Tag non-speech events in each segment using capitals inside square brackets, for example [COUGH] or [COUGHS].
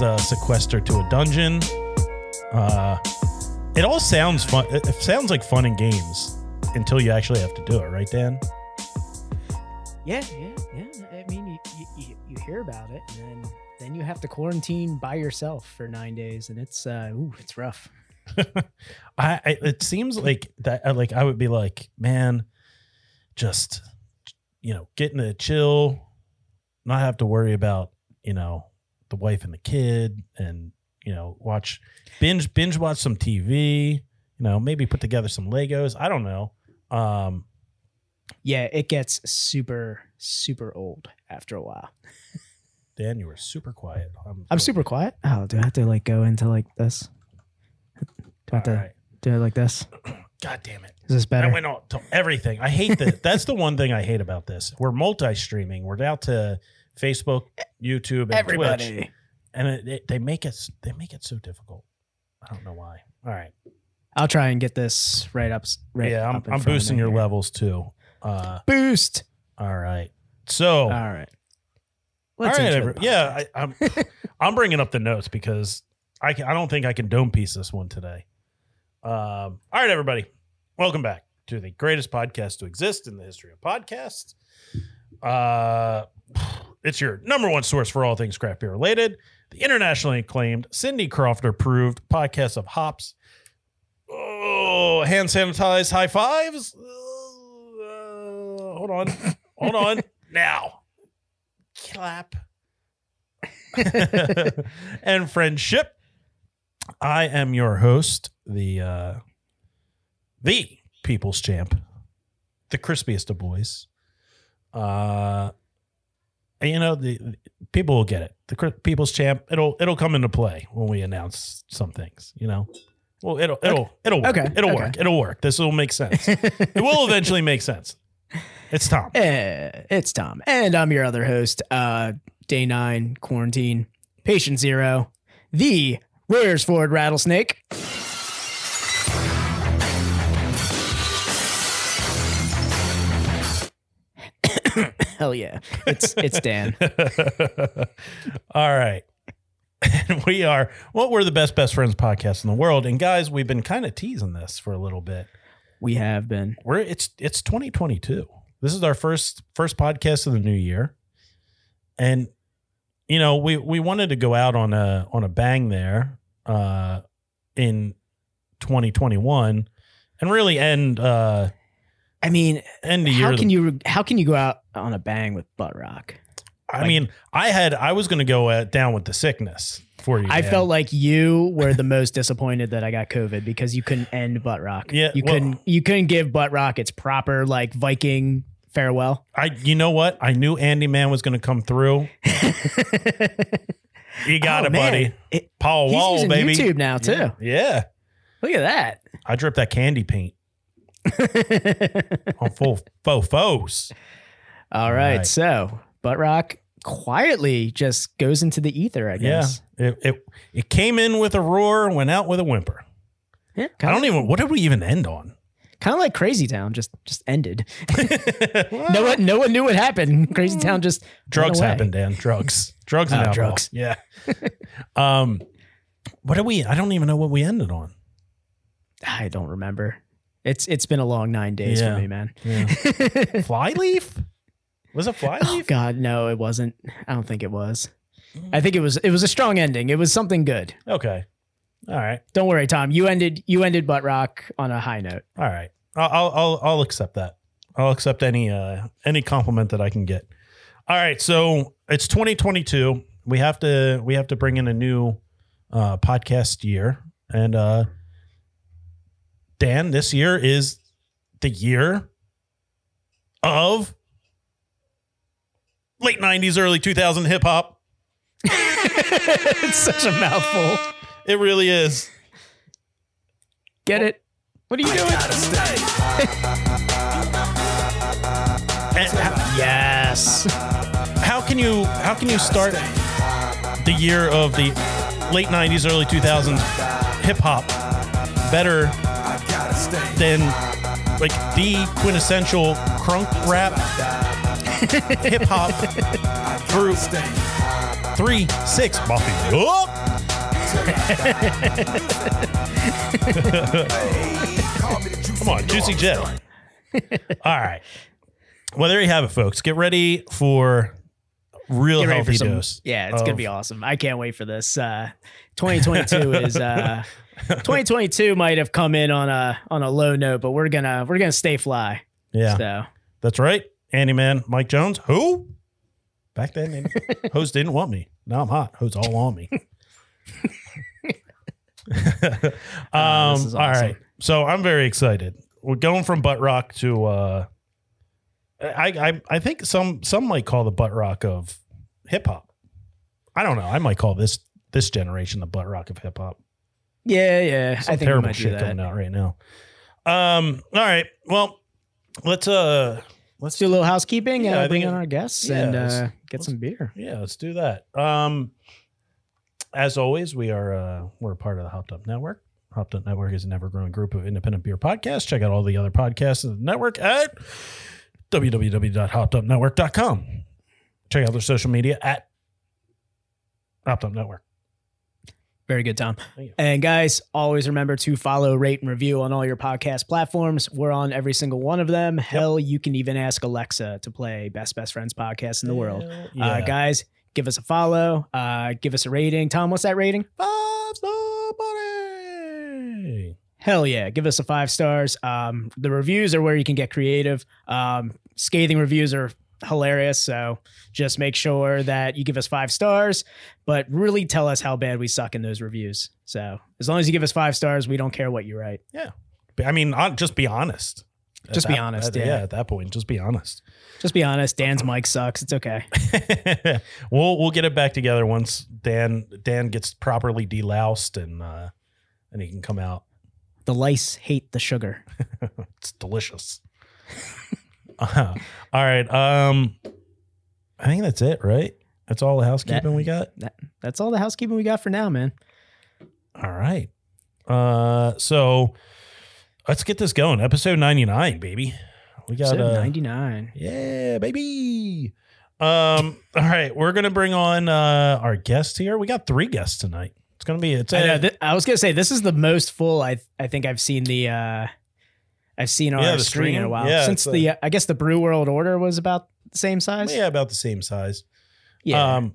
Is uh, sequestered to a dungeon. Uh, it all sounds fun. It sounds like fun and games until you actually have to do it, right, Dan? Yeah, yeah, yeah. I mean, you, you, you, hear about it, and then then you have to quarantine by yourself for nine days, and it's uh, ooh, it's rough. [LAUGHS] I, I it seems like that uh, like I would be like, man, just you know, getting to chill, not have to worry about, you know, the wife and the kid and, you know, watch binge binge watch some TV, you know, maybe put together some Legos. I don't know. Um Yeah, it gets super super old after a while. [LAUGHS] Dan, you were super quiet. I'm I'm super quiet. Oh, do I have to like go into like this? Do I have to All right. do it like this? [CLEARS THROAT] God damn it. Is this better? I went on to everything. I hate that. That's the one thing I hate about this. We're multi-streaming. We're out to Facebook, YouTube, and Everybody. Twitch, and it, it, they make it they make it so difficult. I don't know why. All right, I'll try and get this right up. Right yeah, I'm, I'm boosting your here. levels too. Uh, Boost. all right. So, All right. all Let's right, intro every- yeah, I, I'm [LAUGHS] I'm bringing up the notes because I can, I don't think I can dome piece this one today. Um, all right, everybody, welcome back to the greatest podcast to exist in the history of podcasts. Uh, it's your number one source for all things craft beer related. The internationally acclaimed Cindy Crawford approved podcast of hops. Oh, hand sanitized high fives. Uh, hold on, hold on. [LAUGHS] Now, clap. [LAUGHS] and friendship. I am your host, the uh, the people's champ, the crispiest of boys. Uh, you know the, the- people will get it. The people's champ. It'll it'll come into play when we announce some things. You know. Well, it'll it'll it'll work. Okay, It'll okay. work. It'll work. This will make sense. [LAUGHS] it will eventually make sense. It's Tom. Eh, it's Tom, and I'm your other host. Uh, day nine quarantine, patient zero, the Royersford rattlesnake. Hell yeah, it's it's Dan. [LAUGHS] All right. And we are what we're the best best friends podcast in the world. And guys, we've been kind of teasing this for a little bit. We have been. We're it's it's 2022. This is our first first podcast of the new year. And you know, we we wanted to go out on a on a bang there uh in 2021 and really end uh I mean, end the how year can you how can you go out on a bang with butt rock? I mean, I had I was going to go uh, down with the sickness for you. I Dan. felt like you were the [LAUGHS] most disappointed that I got COVID because you couldn't end butt rock. Yeah, you well- couldn't. You couldn't give butt rock its proper like Viking farewell. I you know what? I knew Andy Man was going to come through. [LAUGHS] You got Oh, it, man. buddy. It- Paul Wall, baby. YouTube now too. Yeah. Look at that. I dripped that candy paint [LAUGHS] on full faux faux. All right, right. so butt rock quietly just goes into the ether. I guess. Yeah. It, it it came in with a roar went out with a whimper. Yeah. I don't even what did we even end on? Kind of like Crazy Town, just just ended. [LAUGHS] no one, no one knew what happened. Crazy Town just Drugs happened, Dan. Drugs. [LAUGHS] Drugs and Oh, alcohol. drugs. Yeah. [LAUGHS] um what are we I don't even know what we ended on. I don't remember. It's it's been a long nine days Yeah. for me, man. Yeah. Flyleaf? Was it fly? Oh? God, no, it wasn't. I don't think it was. I think it was it was a strong ending. It was something good. Okay. All right. Don't worry, Tom. You ended you ended butt rock on a high note. All right. I'll I'll I'll, I'll accept that. I'll accept any uh any compliment that I can get. All right. So it's 2022. We have to we have to bring in a new uh podcast year. And uh Dan, this year is the year of late 90s, early 2000 hip hop. it's such a mouthful. It really is. Get it? What are you doing? Yes. how can you how can you start the year of the late 90s early 2000s hip hop better than like the quintessential crunk rap hip hop group 3 6 Mafia Come on, Juicy J. All right. Well, there you have it, folks. Get ready for real Get healthy some. dose. Yeah, it's gonna be awesome. I can't wait for this. Uh, 2022 is uh, [LAUGHS] 2022 might have come in on a on a low note, but we're gonna we're gonna stay fly. Yeah, So that's right. Andy Man, Mike Jones. Who? Back then, [LAUGHS] hoes didn't want me. Now I'm hot. Hoes all on me. [LAUGHS] [LAUGHS] um, this is All awesome. right. So I'm very excited. We're going from butt rock to. uh I I I think some some might call the butt rock of hip hop. I don't know. I might call this this generation the butt rock of hip hop. yeah, yeah, Some I think terrible shit that. coming out right now. Um. All right. Well, let's uh Let's do a little housekeeping Yeah, and bring think in our guests yeah, and uh, get some beer. yeah, let's do that. Um. As always, we are uh we're a part of the Hopped Up Network. Hopped Up Network is an ever-growing group of independent beer podcasts. Check out all the other podcasts in the network at www.hoppedupnetwork.com. Check out their social media at Hopped Up Network. Very good, Tom. And guys, always remember to follow, rate, and review on all your podcast platforms. We're on every single one of them. Hell, you can even ask Alexa to play Best Best Friends podcast in the world. Hell Uh, guys, give us a follow. Uh, give us a rating. Tom, what's that rating? Five star buddy. Hell yeah, give us a five stars. Um, the reviews are where you can get creative. Um, scathing reviews are hilarious. So just make sure that you give us five stars, but really tell us how bad we suck in those reviews. So as long as you give us five stars, we don't care what you write. Yeah. I mean, just be honest. Just be that- honest, yeah. At that point, just be honest. Just be honest. Dan's mic sucks. It's okay. [LAUGHS] we'll we'll get it back together once Dan Dan gets properly deloused and uh and he can come out. The lice hate the sugar. [LAUGHS] It's delicious. [LAUGHS] [LAUGHS] All right. Um I think that's it, right? That's all the housekeeping we got. That, that's all the housekeeping we got for now, man. All right. Uh so let's get this going. Episode 99, baby. We got Episode uh, 99. Yeah, baby. Um, all right, we're gonna bring on uh our guest here. We got three guests tonight. It's gonna be it's I, know, th- I was gonna say this is the most full I I think I've seen the uh I've seen on Yeah, our the screen in a while Yeah, since the uh, I guess the Brew World Order was about the same size. yeah, about the same size. yeah. Um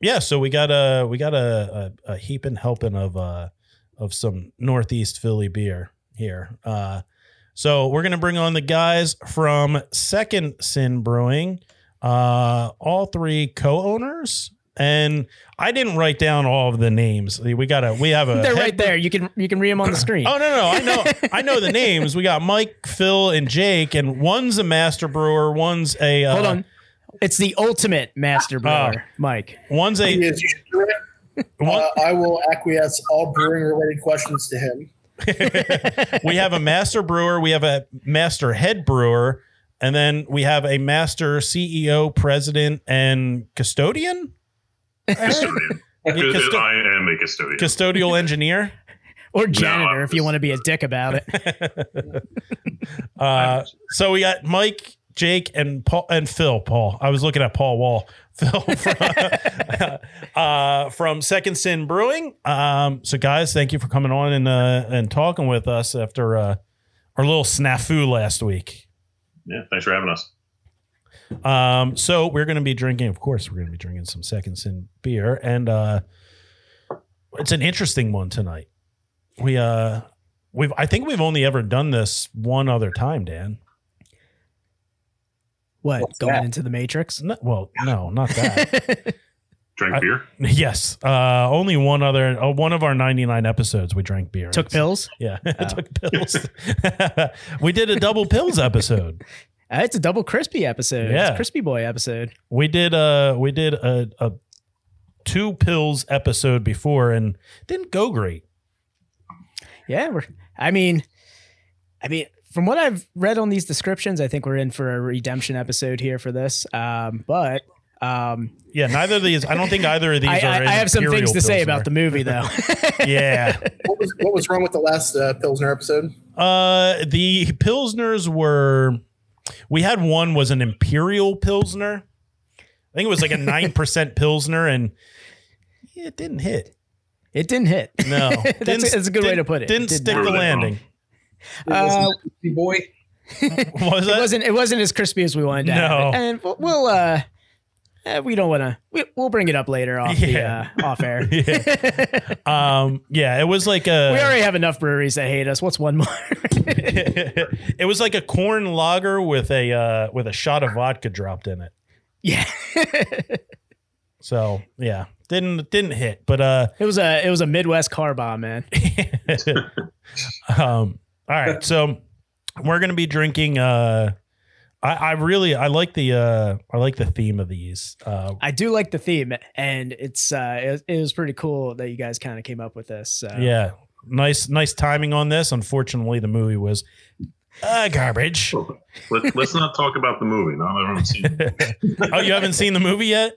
yeah, so we got a we got a a, a heaping helping of uh of some Northeast Philly beer here. Uh so we're gonna bring on the guys from Second Sin Brewing, uh all three co-owners. And I didn't write down all of the names. We got a we have a [LAUGHS] They're head right there. You can you can read them on the screen. Oh no, no, I know, [LAUGHS] I know the names. We got Mike, Phil, and Jake, and one's a master brewer, one's a uh, Hold on. It's the ultimate master brewer, Mike. one's He a is correct. [LAUGHS] one, Uh, I will acquiesce all brewing related questions to him. we have a master brewer, we have a master head brewer, and then we have a master CEO, president, and custodian, Custodian. Yeah, custo- I am a custodian. custodial engineer. [LAUGHS] Or janitor I'm if you want to be a dick about it. [LAUGHS] Uh, so we got Mike, Jake, and Paul and Phil. Paul. I was looking at Paul Wall. [LAUGHS] Phil from, uh, from Second Sin Brewing. Um, so guys, thank you for coming on and uh, and talking with us after uh, our little snafu last week. yeah, thanks for having us. Um, so we're going to be drinking, of course, we're going to be drinking some Second Sin beer, and uh, it's an interesting one tonight. We uh, we've I think we've only ever done this one other time, Dan. What What's going that? into the Matrix? No, well, no, not that. [LAUGHS] Drank I- beer. yes, uh, only one other. Uh, one of our ninety nine episodes, we drank beer. Took pills. Yeah, [LAUGHS] took pills. [LAUGHS] we did a double pills episode. Uh, it's a double crispy episode. It's a Yeah. crispy boy episode. We did uh we did a, a two pills episode before and didn't go great. Yeah, we're. I mean, I mean, from what I've read on these descriptions, I think we're in for a redemption episode here for this. Um, but um, Yeah, neither of these. I don't think either of [LAUGHS] these I, are. I, I have some things to say Pilsner. about the movie, though. [LAUGHS] [LAUGHS] Yeah, What was what was wrong with the last uh, Pilsner episode? uh, the pilsners were. We had one was an Imperial Pilsner. I think it was like a [LAUGHS] nine percent Pilsner, and it didn't hit. it didn't hit. No, [LAUGHS] that's, a, Didn't- that's a good way to put it. Didn't It did stick not. the Were they landing. Uh, boy. [LAUGHS] Was it that? wasn't. It wasn't as crispy as we wanted to. have No. it. and we'll, we'll uh, eh, we don't want to. We, we'll bring it up later off Yeah. the uh, off air. [LAUGHS] Yeah. um, yeah, it was like a. [LAUGHS] we already have enough breweries that hate us. What's one more? [LAUGHS] it was like a corn lager with a uh, with a shot of vodka dropped in it. yeah, So yeah, didn't didn't hit, but uh, it was a it was a Midwest car bomb, man. um, all right. So we're gonna be drinking. Uh, I, I really I like the uh, I like the theme of these. Uh, I do like the theme, and it's uh, it, it was pretty cool that you guys kind of came up with this. So. yeah, nice nice timing on this. Unfortunately, the movie was uh, garbage. [LAUGHS] Let, let's not talk about the movie. No, I haven't seen it. [LAUGHS] oh, you haven't seen the movie yet?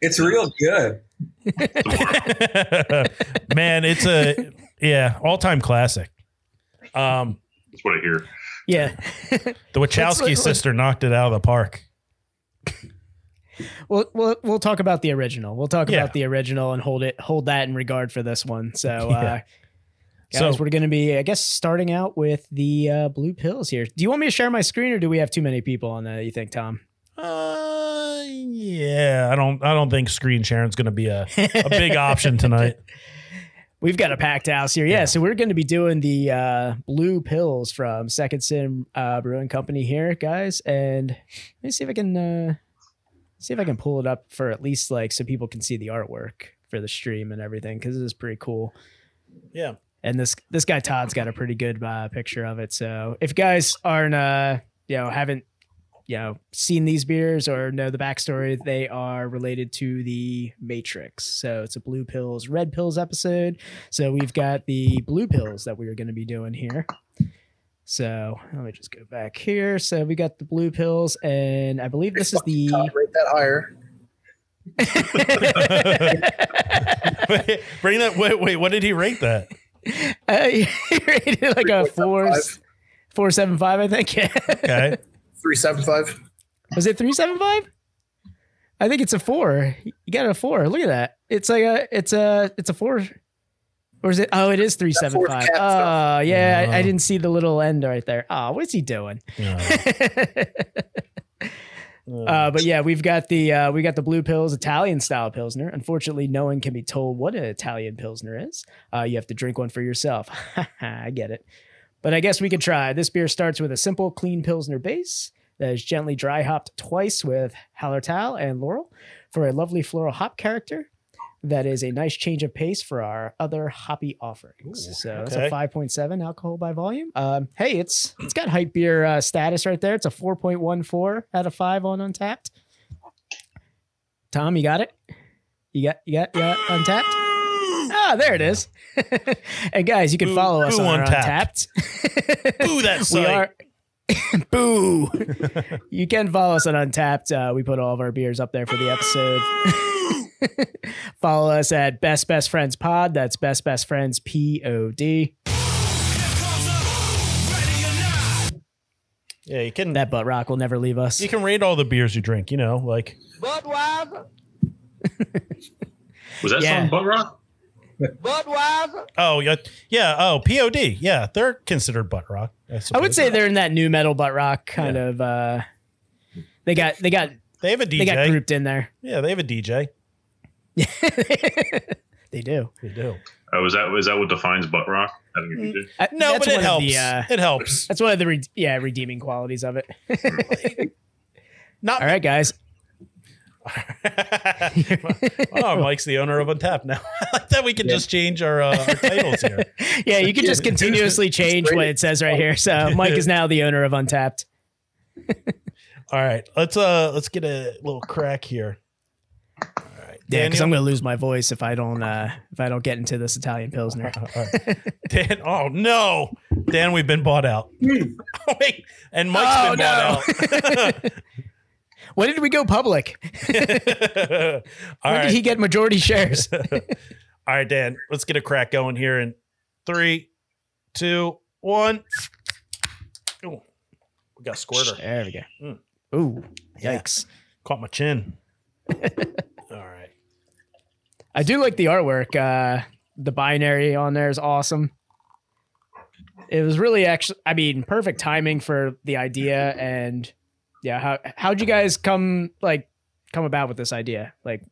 It's real good. [LAUGHS] Man, it's a yeah all time classic. Um, That's what I hear. Yeah. the Wachowski sister knocked it out of the park. [LAUGHS] We'll, we'll we'll talk about the original. We'll talk Yeah. about the original and hold it hold that in regard for this one. So [LAUGHS] uh guys, So- we're gonna be I guess starting out with the uh, blue pills here. Do you want me to share my screen or do we have too many people on that, you think, Tom? Uh, yeah, I don't I don't think screen sharing's going to be a, a big option tonight. [LAUGHS] We've got a packed house here. Yeah, so we're going to be doing the uh, blue pills from Second Sin uh, Brewing Company here, guys. And let me see if I can uh, see if I can pull it up for at least like so people can see the artwork for the stream and everything because this is pretty cool. Yeah. And this this guy Todd's got a pretty good uh, picture of it. So if you guys aren't uh you know haven't you know seen these beers or know the backstory, they are related to the Matrix. So it's a blue pills, red pills episode. So we've got the blue pills that we are going to be doing here. So let me just go back here. So we got the blue pills, and I believe this is the rate that higher. Wait, [LAUGHS] Bring that. Wait, wait. What did he rate that? [LAUGHS] uh, he [LAUGHS] rated like a four four seven five, I think. Okay. Three seven five. Was it three seven five? I think it's a four. You got a four. Look at that. It's like a it's a it's a four. Or is it? Oh, it is three seven fourth five. stuff. Oh, yeah. I, I didn't see the little end right there. Oh, what's he doing? [LAUGHS] Uh, but yeah, we've got the uh, we got the blue pills Italian style pilsner. Unfortunately, no one can be told what an Italian pilsner is. Uh, you have to drink one for yourself. [LAUGHS] I get it, but I guess we could try. This beer starts with a simple, clean pilsner base that is gently dry hopped twice with Hallertau and Laurel for a lovely floral hop character. That is a nice change of pace for our other hoppy offerings. so it's a 5.7 alcohol by volume. Um, hey, it's it's got hype beer uh, status right there. It's a 4.14 out of five on Untappd. Tom, you got it. You got you got you got Untappd. [CLEARS THROAT] Ah, there it is. [LAUGHS] and guys, you can Boo- follow us on Untappd. Untappd. [LAUGHS] Boo that [LAUGHS] we site. are. Boo! you can follow us on Untappd. Uh, we put all of our beers up there for the episode. follow us at Best Best Friends Pod. That's Best Best Friends P O D. Yeah, you can. That butt rock will never leave us. You can rate all the beers you drink. You know, like Budweiser, Was that Yeah. some butt rock? Budweiser, oh yeah, yeah. Oh, Pod. Yeah, they're considered butt rock. I would say they're in that new metal butt rock kind Yeah. of uh They got they got They have a DJ. they got grouped in there. Yeah, they have a DJ. [LAUGHS] they do. They do. Oh, is that is that what defines butt rock? Having a DJ? Uh, No, that's but it helps. the, uh, it helps. that's one of the re- yeah redeeming qualities of it. [LAUGHS] Not All right, guys. [LAUGHS] oh, Mike's the owner of Untap now. [LAUGHS] I like that we can just change our, uh, our titles here. [LAUGHS] Yeah, you can just continuously change what it says right here. So Mike is now the owner of Untappd. All right, let's uh let's get a little crack here. All right, Yeah, because I'm gonna lose my voice if I don't uh if I don't get into this Italian pilsner. All right. Dan, oh no, Dan, we've been bought out. Oh, wait, and Mike's Oh, been bought out. When did we go public? [LAUGHS] When right, did he get majority shares? [LAUGHS] all right, Dan, let's get a crack going here in three, two, one. Ooh, we got squirter. there we go. Mm. Ooh, Yeah. yikes! Caught my chin. [LAUGHS] all right. I do like the artwork. Uh, the binary on there is awesome. It was really actually, I mean, perfect timing for the idea. And yeah, how how'd you guys come like come about with this idea? Like,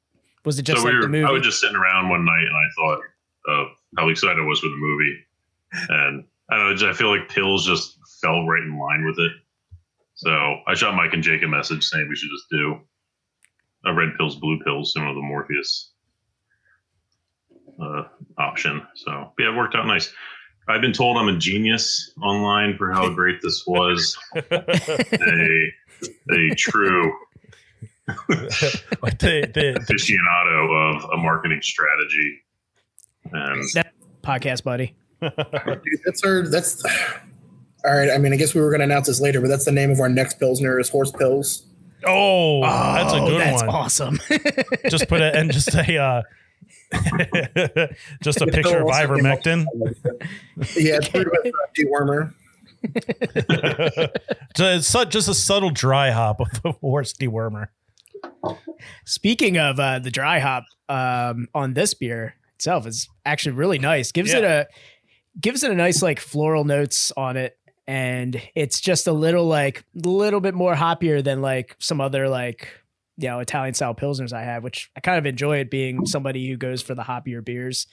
was it just so like we the were, movie? I was just sitting around one night and I thought of how excited I was for the movie, and I don't know. I feel like pills just fell right in line with it. So I shot Mike and Jake a message saying we should just do a red pills, blue pills, similar to the Morpheus uh, option. So yeah, it worked out nice. I've been told I'm a genius online for how great this was. [LAUGHS] a a true But the, the, aficionado of a marketing strategy. And that podcast, buddy. [LAUGHS] That's our that's all right. I mean, I guess we were going to announce this later, but that's the name of our next pilsner is Horse Pills. oh, that's a Oh, good that's one. awesome. [LAUGHS] Just put it and just say uh [LAUGHS] just a picture of ivermectin. Yeah, it's brewed with uh, dewormer. It's just a subtle dry hop of the horse dewormer. Speaking of uh, the dry hop um, on this beer itself is actually really nice. Gives it a gives it a nice like floral notes on it, and it's just a little like little bit more hoppier than like some other like you know Italian style pilsners I have, which I kind of enjoy it being somebody who goes for the hoppier beers.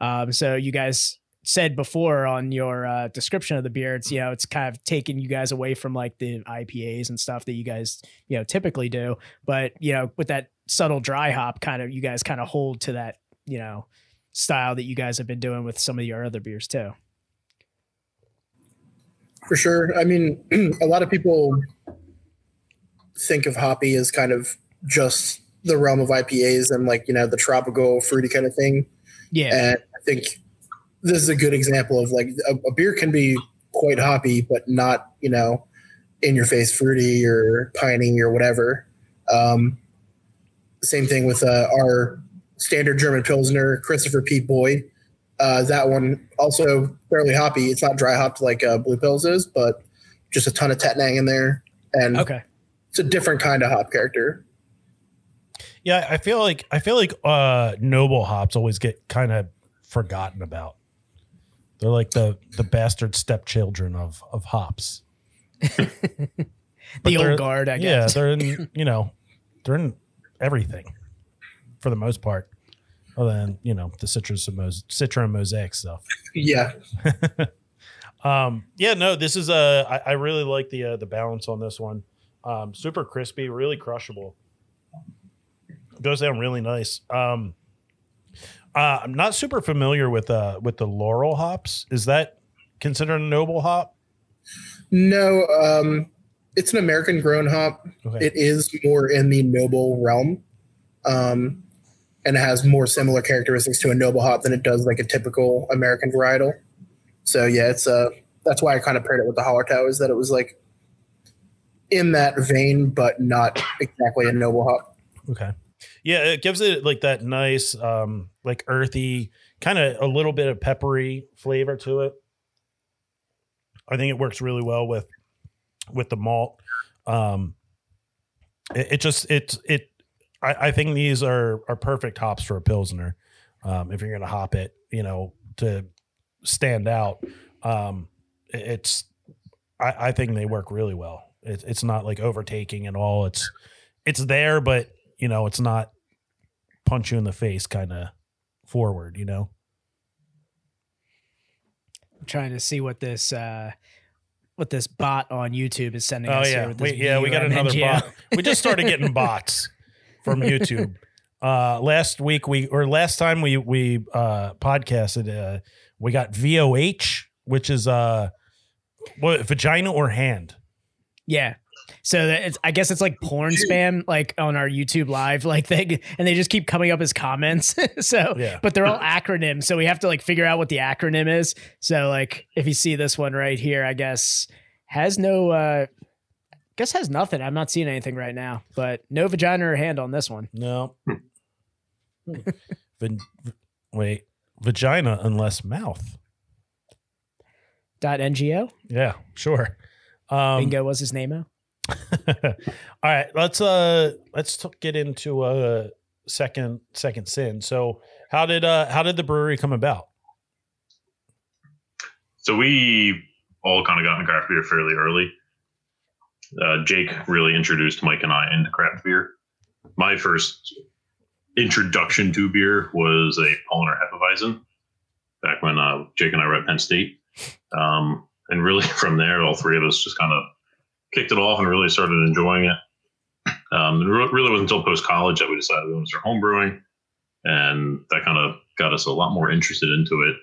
Um, so you guys said before on your uh, description of the beer, it's you know it's kind of taking you guys away from like the IPAs and stuff that you guys you know typically do, but you know with that subtle dry hop kind of you guys kind of hold to that you know style that you guys have been doing with some of your other beers too. For sure. I mean, [CLEARS THROAT] a lot of people think of hoppy as kind of just the realm of IPAs and like, you know, the tropical fruity kind of thing. Yeah, And I think this is a good example of like a, a beer can be quite hoppy, but not, you know, in your face fruity or piney or whatever. Um, same thing with uh, our standard German Pilsner, Christopher Pete Boyd. Uh, that one also fairly hoppy. It's not dry hopped like uh, Blue Pills is, but just a ton of Tettnang in there. And okay. it's a different kind of hop character. Yeah, I feel like I feel like uh noble hops always get kind of forgotten about. They're like the the bastard stepchildren of of hops. [LAUGHS] The they're- old guard, I guess. Yeah, guess. they're in [LAUGHS] you know, they're in everything for the most part. Other than, you know, the citrus and mos- citra and mosaic stuff. Yeah. [LAUGHS] Um, yeah, no, this is a. I, I really like the uh, the balance on this one. Um, super crispy, really crushable. Goes down really nice. Um, uh, I'm not super familiar with uh with the laurel hops. Is that considered a noble hop? No, um, it's an American grown hop. Okay. It is more in the noble realm. Um, and it has more similar characteristics to a noble hop than it does like a typical American varietal. So yeah, it's uh that's why I kind of paired it with the Hallertau is that it was like in that vein, but not exactly a noble hop. Okay. Yeah, it gives it like that nice, um, like earthy, kind of a little bit of peppery flavor to it. I think it works really well with with the malt. Um, it, it just it it I, I think these are are perfect hops for a pilsner. Um, if you're gonna hop it, you know, to stand out, um, it- it's I, I think they work really well. It, it's not like overtaking at all. It's it's there, but you know, it's not punch you in the face kind of forward. You know. I'm trying to see what this uh what this bot on YouTube is sending Oh us yeah, here. With this we, yeah, we got another NGO. bot. We just started getting [LAUGHS] bots from YouTube. Uh, last week we or last time we we uh, podcasted, uh, we got VOH, which is uh, what vagina or hand. Yeah. So that it's, I guess it's like porn spam, like on our YouTube live, like they and they just keep coming up as comments. [LAUGHS] so, Yeah. but they're all acronyms, so we have to like figure out what the acronym is. So, like if you see this one right here, I guess has no, uh guess has nothing. I'm not seeing anything right now, but no vagina or hand on this one. No. [LAUGHS] Wait, vagina unless mouth. Dot ngo. Yeah, sure. Um, Bingo was his name. [LAUGHS] All right, let's uh let's t- get into uh second second sin. So how did uh how did the brewery come about? So we all kind of got into craft beer fairly early. Uh, Jake really introduced Mike and I into craft beer. My first introduction to beer was a Paulaner Hefeweizen back when uh, Jake and I were at Penn State. Um, and really [LAUGHS] from there, all three of us just kind of kicked it off and really started enjoying it. Um, it re- really wasn't until post college that we decided we wanted to start home brewing. And that kind of got us a lot more interested into it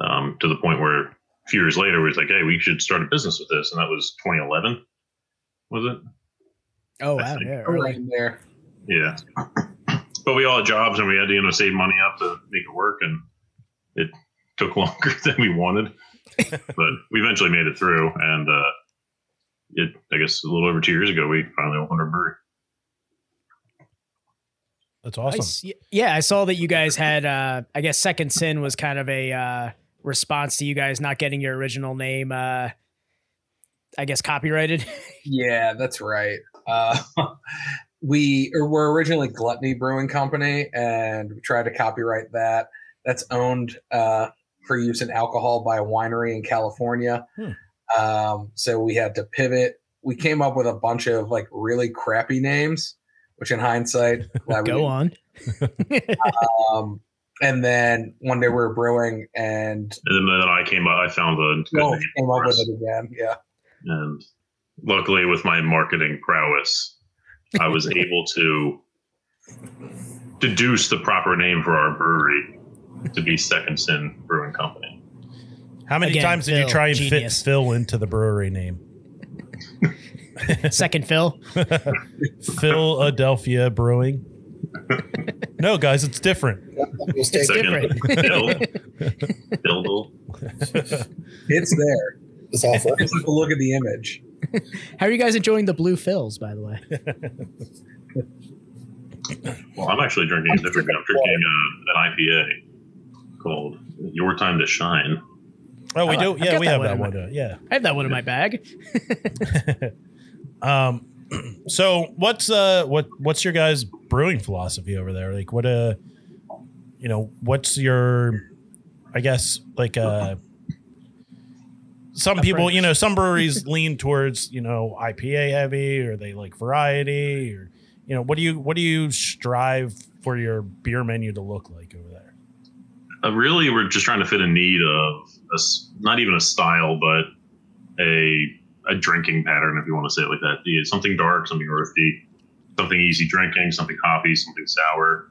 um, to the point where a few years later, we was like, hey, we should start a business with this. And that was 2011, was it? Oh wow, yeah, early. in there. Yeah. But we all had jobs and we had to, you know, save money up to make it work. And it took [LAUGHS] longer than we wanted. [LAUGHS] but we eventually made it through. And uh, it, I guess a little over two years ago, we finally opened our brewery. That's awesome. Nice. Y- Yeah, I saw that you guys had. uh I guess Second Sin was kind of a uh response to you guys not getting your original name. uh I guess copyrighted. [LAUGHS] Yeah, that's right. Uh, [LAUGHS] we or were originally Gluttony Brewing Company, and we tried to copyright that. That's owned uh, for use in alcohol by a winery in California. Hmm. Um, so we had to pivot. We came up with a bunch of like really crappy names, which in hindsight, [LAUGHS] glad we Go on. Um, and then one day we were brewing, and And then I came up, I found a good no, name came for up with it again. Yeah. And luckily, with my marketing prowess, I was [LAUGHS] able to deduce the proper name for our brewery to be Second Sin Brewing Company. How many Again, times did you try and genius. fit Phil into the brewery name? Second Phil. [LAUGHS] Philadelphia Brewing. no, guys, it's different. We'll stay Second, Bill. Bill. It's there. It's awful. Just have to look at the image. How are you guys enjoying the blue fills, by the way? Well, I'm actually drinking a different. I'm drinking uh, an IPA called Your Time to Shine. Oh, we I do. like- Yeah, we that have one that one. uh, yeah. I have that one in my bag. [LAUGHS] Um, [CLEARS THROAT] so what's uh what what's your guys' brewing philosophy over there? Like, what uh, you know, what's your, I guess, like uh, some people, you know, some breweries [LAUGHS] lean towards you know IPA heavy, or they like variety, or you know, what do you what do you strive for your beer menu to look like over there? Uh, really, we're just trying to fit a need of a not even a style, but a a drinking pattern, if you want to say it like that. Something dark, something earthy, something easy drinking, something hoppy, something sour.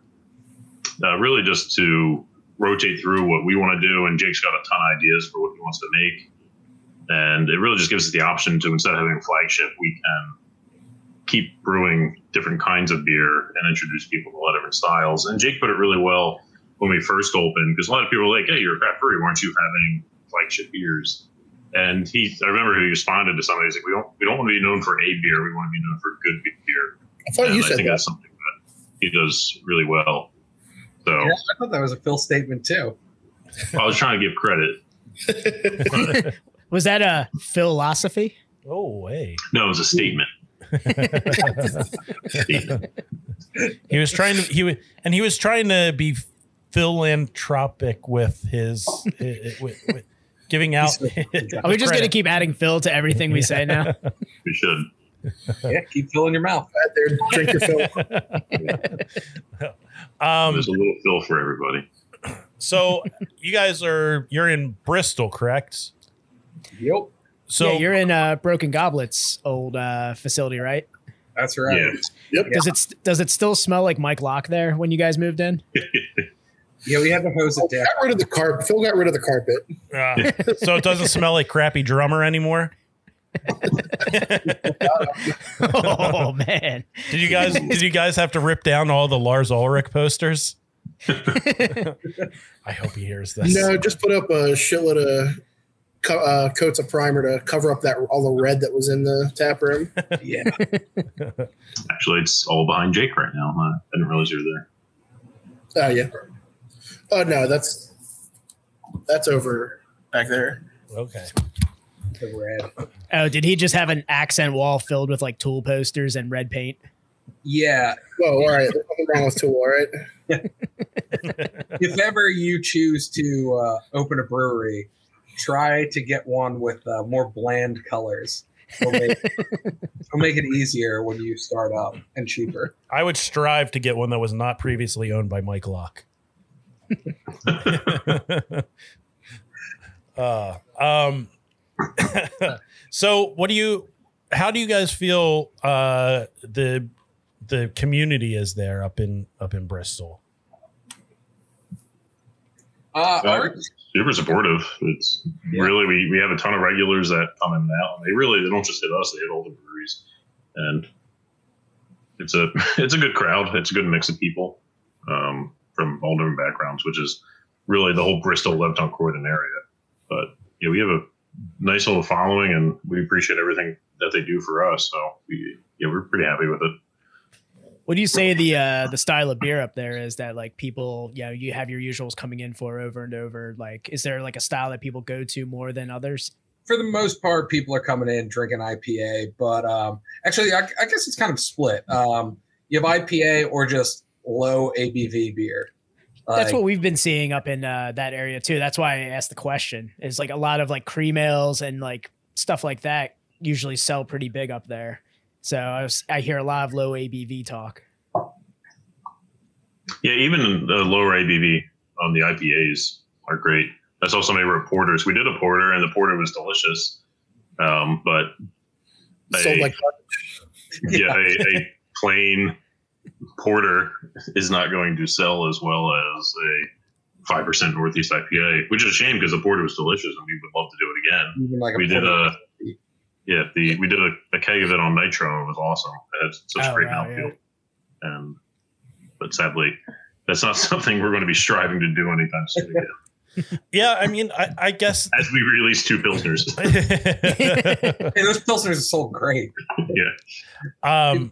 Uh, really, just to rotate through what we want to do, and Jake's got a ton of ideas for what he wants to make, and it really just gives us the option to instead of having a flagship, we can keep brewing different kinds of beer and introduce people to a lot of different styles. And Jake put it really well when we first opened because a lot of people were like, "Hey, you're a craft brewery. Why aren't you having flagship beers?" And he, I remember he responded to somebody. He's like, "We don't, we don't want to be known for a beer. We want to be known for good beer." I thought and you I said think that. that's something that he does really well. So Yeah, I thought that was a Phil statement too. I was trying to give credit. [LAUGHS] Was that a philosophy? Oh, hey, No, it was a statement. Statement. [LAUGHS] he was trying to he was and he was trying to be philanthropic with his, with, with giving out. Are we just going to keep adding Phil to everything we say now? [LAUGHS] We should. Yeah, keep filling your mouth. Out there, drink your fill. [LAUGHS] Um, There's a little fill for everybody. so you guys are you're in Bristol, correct? Yep, So yeah, you're in uh, Broken Goblet's old uh, facility, right? that's right. Yeah. Yep. Does it does it still smell like Mike Locke there when you guys moved in? [LAUGHS] Yeah, we had to hose it down. Got rid of the carpet. Phil got rid of the carpet. uh, so it doesn't smell like crappy drummer anymore. oh man, Did you guys did you guys have to rip down all the Lars Ulrich posters? [LAUGHS] I hope he hears this. No, just put up a shitload of co- uh, coats of primer to cover up that all the red that was in the tap room. [LAUGHS] Yeah, Actually, it's all behind Jake right now. I didn't realize you were there. Oh yeah. Oh no, that's that's over back there. Okay. the red. oh, did he just have an accent wall filled with like tool posters and red paint? Yeah, Whoa, all right. There's nothing wrong with Tool, all right. [LAUGHS] if ever you choose to uh, open a brewery, try to get one with uh, more bland colors. It'll make, it'll make it easier when you start up and cheaper. I would strive to get one that was not previously owned by Mike Locke. [LAUGHS] uh, um, [COUGHS] so what do you, how do you guys feel, uh, the, the community is there up in, up in Bristol? Uh, Uh, our- super supportive. It's Yeah. really we, we have a ton of regulars that come in and out. They really they don't just hit us; they hit all the breweries, and it's a [LAUGHS] it's a good crowd. It's a good mix of people um, from all different backgrounds, which is really the whole Bristol, Levittown, Croydon area. But yeah, we have a nice little following, and we appreciate everything that they do for us. So we yeah we're pretty happy with it. What do you say the uh, the style of beer up there is that like people, you know, you have your usuals coming in for over and over. Like, is there like a style that people go to more than others? for the most part, people are coming in drinking IPA, but um, actually, I, I guess it's kind of split. Um, you have IPA or just low ABV beer. That's Like, what we've been seeing up in uh, that area too. That's why I asked the question. Is like a lot of like cream ales and like stuff like that usually sell pretty big up there. So I was I hear a lot of low ABV talk. Yeah, even the lower ABV on the IPAs are great. I saw somebody wrote porters. We did a porter, and the porter was delicious. Um, but So a- like yeah, a, a [LAUGHS] plain porter is not going to sell as well as a five percent Northeast IPA, which is a shame because the porter was delicious, and we would love to do it again. even like a We did a yeah, the we did a, a keg of it on Nitro, it was awesome. It had such Oh, great wow, mouthfeel, and but sadly, that's not [LAUGHS] something we're going to be striving to do anytime soon. Again, [LAUGHS] Yeah. I mean, I, I guess. as we release two pilsners. [LAUGHS] Hey, those pilsners are so great. yeah, um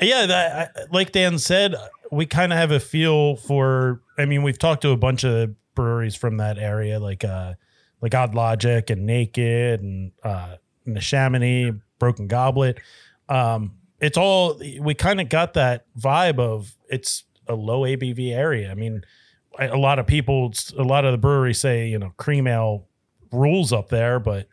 yeah that like dan said we kind of have a feel for i mean we've talked to a bunch of breweries from that area like uh like odd logic and naked and uh Neshaminy, broken goblet. Um it's all we kind of got that vibe of it's a low abv area. I mean a a lot of people a lot of the breweries say you know cream ale rules up there but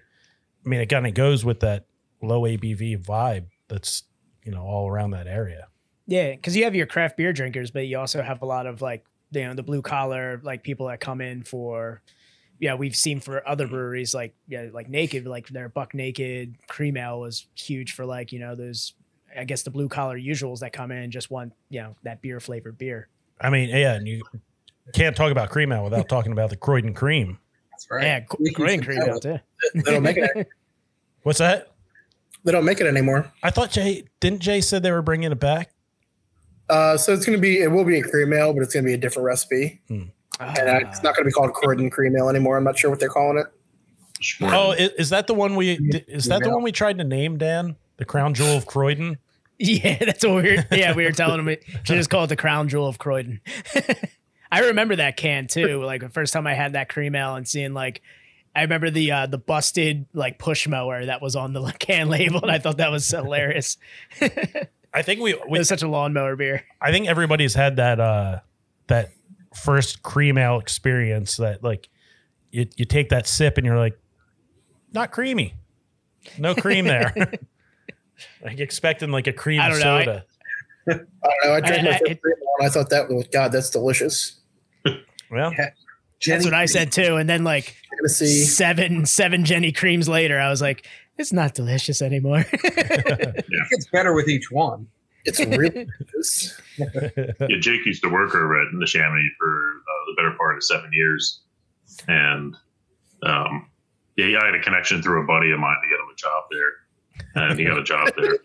i mean it kind of goes with that low abv vibe that's you know all around that area Yeah, because you have your craft beer drinkers, but you also have a lot of like you know the blue collar like people that come in for. Yeah, we've seen for other breweries like yeah, like Naked, like their Buck Naked Cream Ale was huge for like you know those, I guess the blue collar usuals that come in and just want you know that beer flavored beer. i mean yeah and you can't talk about cream ale without talking about the croydon cream That's right. Yeah, We great can cream ale too. they don't make it. [LAUGHS] what's that They don't make it anymore. i thought jay didn't jay said they were bringing it back Uh, so it's going to be, it will be a cream ale, but it's going to be a different recipe. And uh, it's not going to be called Croydon cream ale anymore. I'm not sure what they're calling it. oh is, is that the one we is that the one we tried to name dan the crown jewel of croydon [LAUGHS] Yeah, that's what we were. Yeah, we were telling him it [LAUGHS] should just call it the crown jewel of Croydon. [LAUGHS] I remember that can too. Like the first time I had that cream ale and seeing like, I remember the uh, the busted like push mower that was on the [LAUGHS] can label, and I thought that was [LAUGHS] hilarious. i think we, we was such a lawnmower beer. I think everybody's had that uh that first cream ale experience that like you, you take that sip and you're like, not creamy. No cream there. [LAUGHS] like expecting like a cream I don't know. I- soda. I don't know. I drank I- my I- first cream and I thought that was God. That's delicious. well, That's what I said too. And then like You're gonna see. seven seven Genny creams later, I was like, it's not delicious anymore. [LAUGHS] It gets better with each one. It's really [LAUGHS] delicious. Yeah, Jake used to work over at the Neshaminy for uh, the better part of seven years, and um, yeah, I had a connection through a buddy of mine to get him a job there, and he got a job there. [LAUGHS]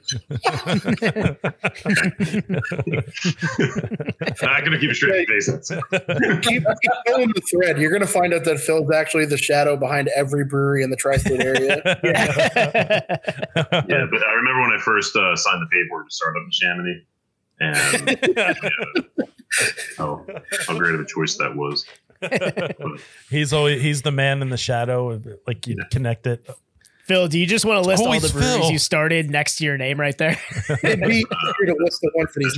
Not gonna keep a straight face. keep, keep pulling the thread. You're gonna find out that Phil's actually the shadow behind every brewery in the tri-state area. [LAUGHS] Yeah, but I remember when I first uh, signed the paperwork to start up in Neshaminy, and [LAUGHS] yeah, how, how great of a choice that was. he's always he's the man in the shadow. Like you connect it. Phil, do you just want to list all the breweries Phil. you started next to your name right there? It'd [LAUGHS] be easier to list the ones that he's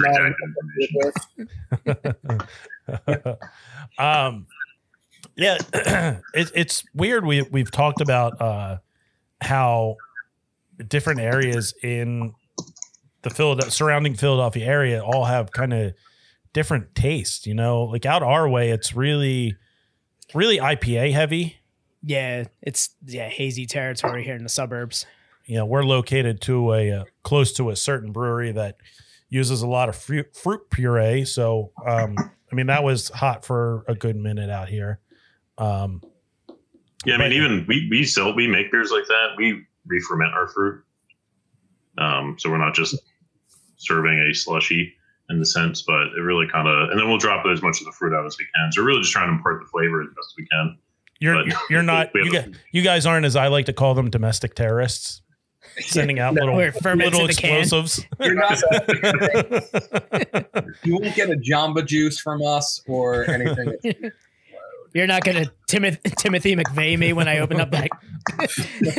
not with. [LAUGHS] um, yeah, [CLEARS THROAT] it, it's weird. We we've talked about uh, how different areas in the Philadelphia surrounding Philadelphia area all have kind of different tastes. You know, like out our way, it's really really IPA heavy. Yeah, it's yeah hazy territory here in the suburbs. you know we're located to a uh, close to a certain brewery that uses a lot of fruit, fruit puree so um i mean that was hot for a good minute out here um Yeah, I mean, even we we sell we make beers like that. We re-ferment our fruit, um, so we're not just serving a slushy in the sense, but it really kind of, and then we'll drop as much of the fruit out as we can. So we're really just trying to impart the flavor as best we can. You're But- you're not you, have guys, you guys aren't as i like to call them domestic terrorists sending out [LAUGHS] little little in the can. explosives [LAUGHS] You're not, [LAUGHS] you won't get a Jamba Juice from us or anything. You're not gonna Timoth- Timothy McVeigh me when I open up that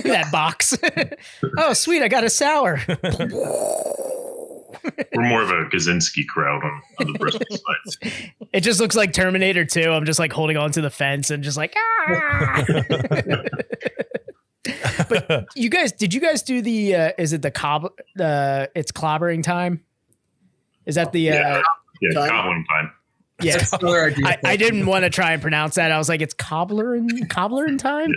that box. oh, sweet! I got a sour. [LAUGHS] We're more of a Kaczynski crowd on, on the Bristol [LAUGHS] side. It just looks like Terminator 2. I'm just like holding on to the fence and just like ah. [LAUGHS] but you guys, did you guys do the? Uh, is it the cob? The it's clobbering time. Is that the? Uh, Yeah. Yeah, Time. cobbling time. yeah. I, I didn't want to try and pronounce that. I was like, it's cobbler and cobbler in time.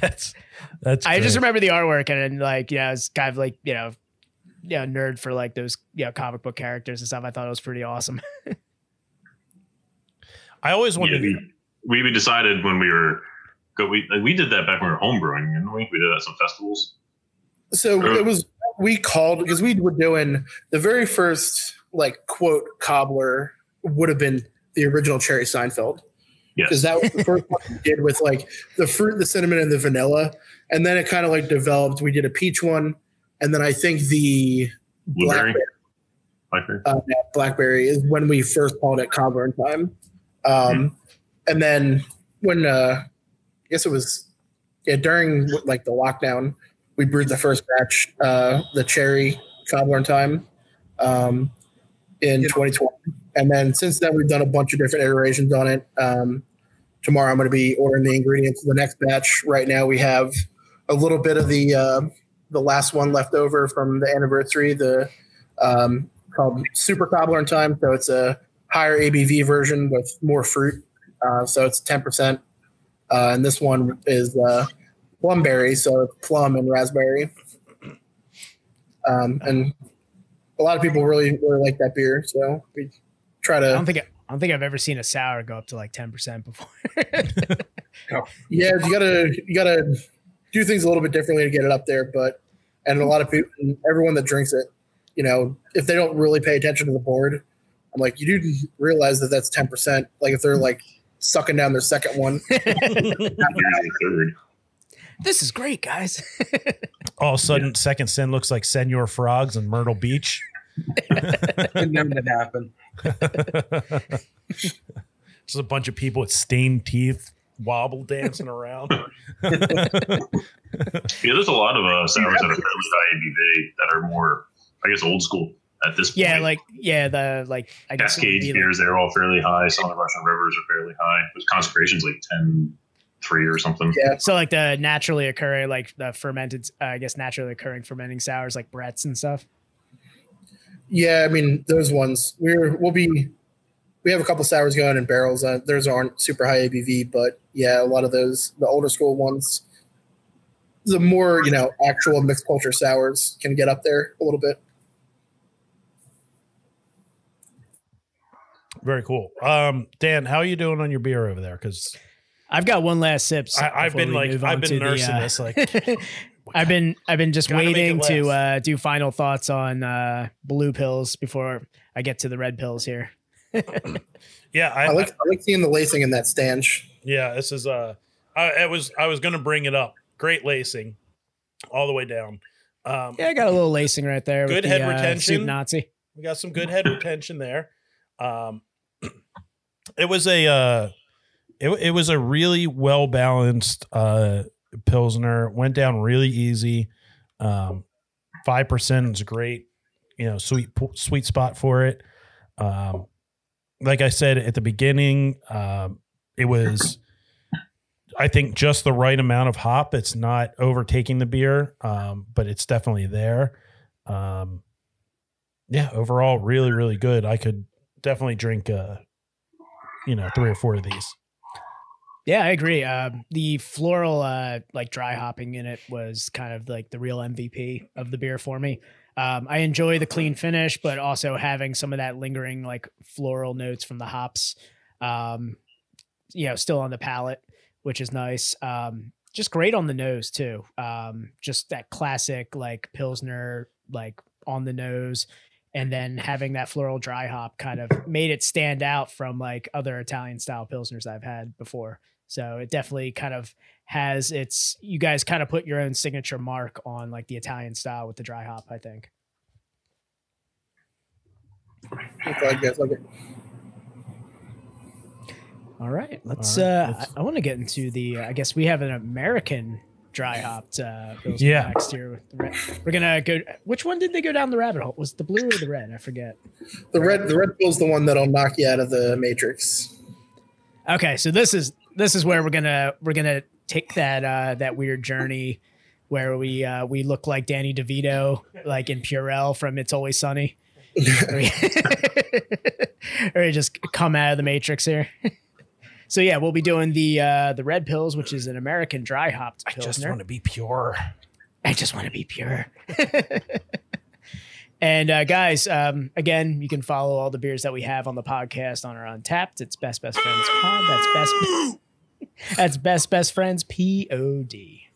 that's that's I just remember the artwork and, then like yeah, it's kind of like you know, yeah, nerd for like those you know comic book characters and stuff. I thought it was pretty awesome. [LAUGHS] i always Yeah, wanted we, we we decided when we were we we did that back when we were homebrewing, and we we did that at some festivals. So it was we called because we were doing the very first like quote cobbler would have been the original Cherry Seinfeld because Yes, that was the first [LAUGHS] one we did with like the fruit, the cinnamon, and the vanilla, and then it kind of like developed. We did a peach one, and then I think the blueberry, blackberry, blackberry. uh, blackberry is when we first called it cobbler time. Um, And then when uh, I guess it was yeah during like the lockdown, we brewed the first batch, uh, the cherry cobbler time, um, in 2020. And then since then, we've done a bunch of different iterations on it. Um, tomorrow, I'm going to be ordering the ingredients for the next batch. Right now, we have a little bit of the uh, the last one left over from the anniversary. The um, called Super Cobbler in Time. So it's a higher ABV version with more fruit. Uh, so it's 10%. Uh, and this one is uh, plumberry. So it's plum and raspberry. Um, and a lot of people really, really like that beer. So we try to. I don't to, think I don't think I've ever seen a sour go up to like ten percent before. [LAUGHS] yeah, you gotta, you gotta do things a little bit differently to get it up there. But, and a lot of people, everyone that drinks it, you know, if they don't really pay attention to the board, I'm like, you do realize that that's 10%. Like if they're like sucking down their second one, [LAUGHS] this is great, guys. [LAUGHS] all of a sudden second sin looks like senor frogs and myrtle beach Could never happen. Just a bunch of people with stained teeth wobble dancing around. [LAUGHS] Yeah, there's a lot of uh, sours that are fairly high ABV that are more, I guess, old school at this point. yeah, like yeah, the like I guess it would Cascades be, like- beers, they're all fairly high. Some of the Russian rivers are fairly high. With concentrations like 10, three or something. Yeah. So like the naturally occurring, like the fermented, uh, I guess naturally occurring fermenting sours, like Brett's and stuff. Yeah, I mean those ones. We're we'll be we have a couple sours going in barrels. Uh, those aren't super high ABV, but yeah, a lot of those the older school ones, the more you know actual mixed culture sours can get up there a little bit. Very cool. Um, Dan, how are you doing on your beer over there? Because I've got one last sip. so- I've been like I've been to the, nursing uh, this like [LAUGHS] I've been I've been just Gotta make it waiting to uh, do final thoughts on uh, Blue Pils before I get to the Red Pils here. [LAUGHS] yeah I, I like I like seeing the lacing in that stanch. Yeah, this is uh I it was I was gonna bring it up. Great lacing all the way down. Um Yeah, I got a little lacing right there. Good with head the, uh, retention. Soup Nazi. we got some good head retention there. Um [CLEARS THROAT] it was a uh it, it was a really well balanced uh pilsner. Went down really easy. Um 5% is great. You know, sweet sweet spot for it. Um like I said at the beginning, um it was I think just the right amount of hop. It's not overtaking the beer, um, but it's definitely there. Um, yeah, overall, really, really good. I could definitely drink, uh, you know, three or four of these. Yeah, I agree. Um, the floral, uh, like dry hopping in it, was kind of like the real MVP of the beer for me. Um, I enjoy the clean finish, but also having some of that lingering like floral notes from the hops, um, you know, still on the palate, which is nice. Um, just great on the nose too. Um, just that classic like pilsner, like on the nose, and then having that floral dry hop kind of made it stand out from like other Italian style pilsners I've had before. So it definitely kind of has its. You guys kind of put your own signature mark on like the Italian style with the dry hop. I think. I'm glad you guys like it. All right, let's. All right, uh let's- I, I want to get into the. Uh, I guess we have an American dry hopped uh, Pilsner Yeah. next year. With the red. We're gonna go. Which one did they go down the rabbit hole? Was it the blue or the red? I forget. The red the red pill's the one that'll knock you out of the matrix. Okay, so this is this is where we're gonna we're gonna take that uh that weird journey where we uh we look like Danny DeVito like in Purell from It's Always Sunny. [LAUGHS] or we, or we just come out of the matrix here. so yeah, we'll be doing the uh the Red Pils, which is an American dry hopped I just want to be pure. I just want to be pure. [LAUGHS] and uh, guys, um, again, you can follow all the beers that we have on the podcast on our Untappd. It's Best Best Friends Pod. That's best. That's Best Best Friends P O D.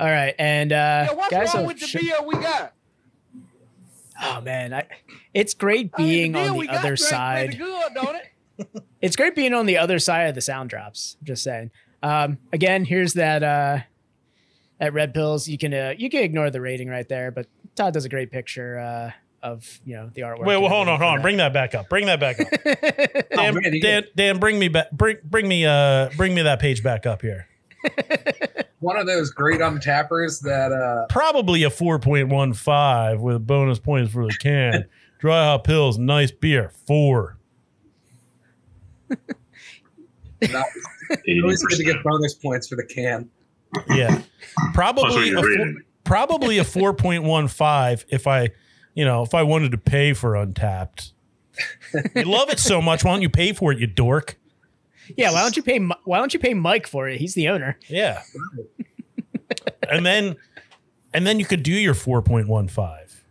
All right, and uh, Yo, what's guys, wrong oh, with the sh- beer we got? oh man, I, it's great I mean, being on the other side. Good, it? [LAUGHS] it's great being on the other side of the sound drops. Just saying. Um, again, here's that uh, at Red Pils. You can uh, you can ignore the rating right there, but Todd does a great picture uh, of you know the artwork. Wait, well, hold on, hold on. for Bring that back up. Bring that back up. [LAUGHS] Dan, man, he Dan, Dan, bring me back. Bring, bring me, uh, bring me that page back up here. [LAUGHS] One of those great untappers that uh Probably a four point one five with bonus points for the can. [LAUGHS] Dry hop pills, nice beer. Four. not, always good to get bonus points for the can. Yeah, probably a four, probably a four point one five. If I, you know, if I wanted to pay for Untappd, you love it so much. Why don't you pay for it, you dork? yeah, why don't you pay? Why don't you pay Mike for it? He's the owner. Yeah. and then, and then you could do your four point one five.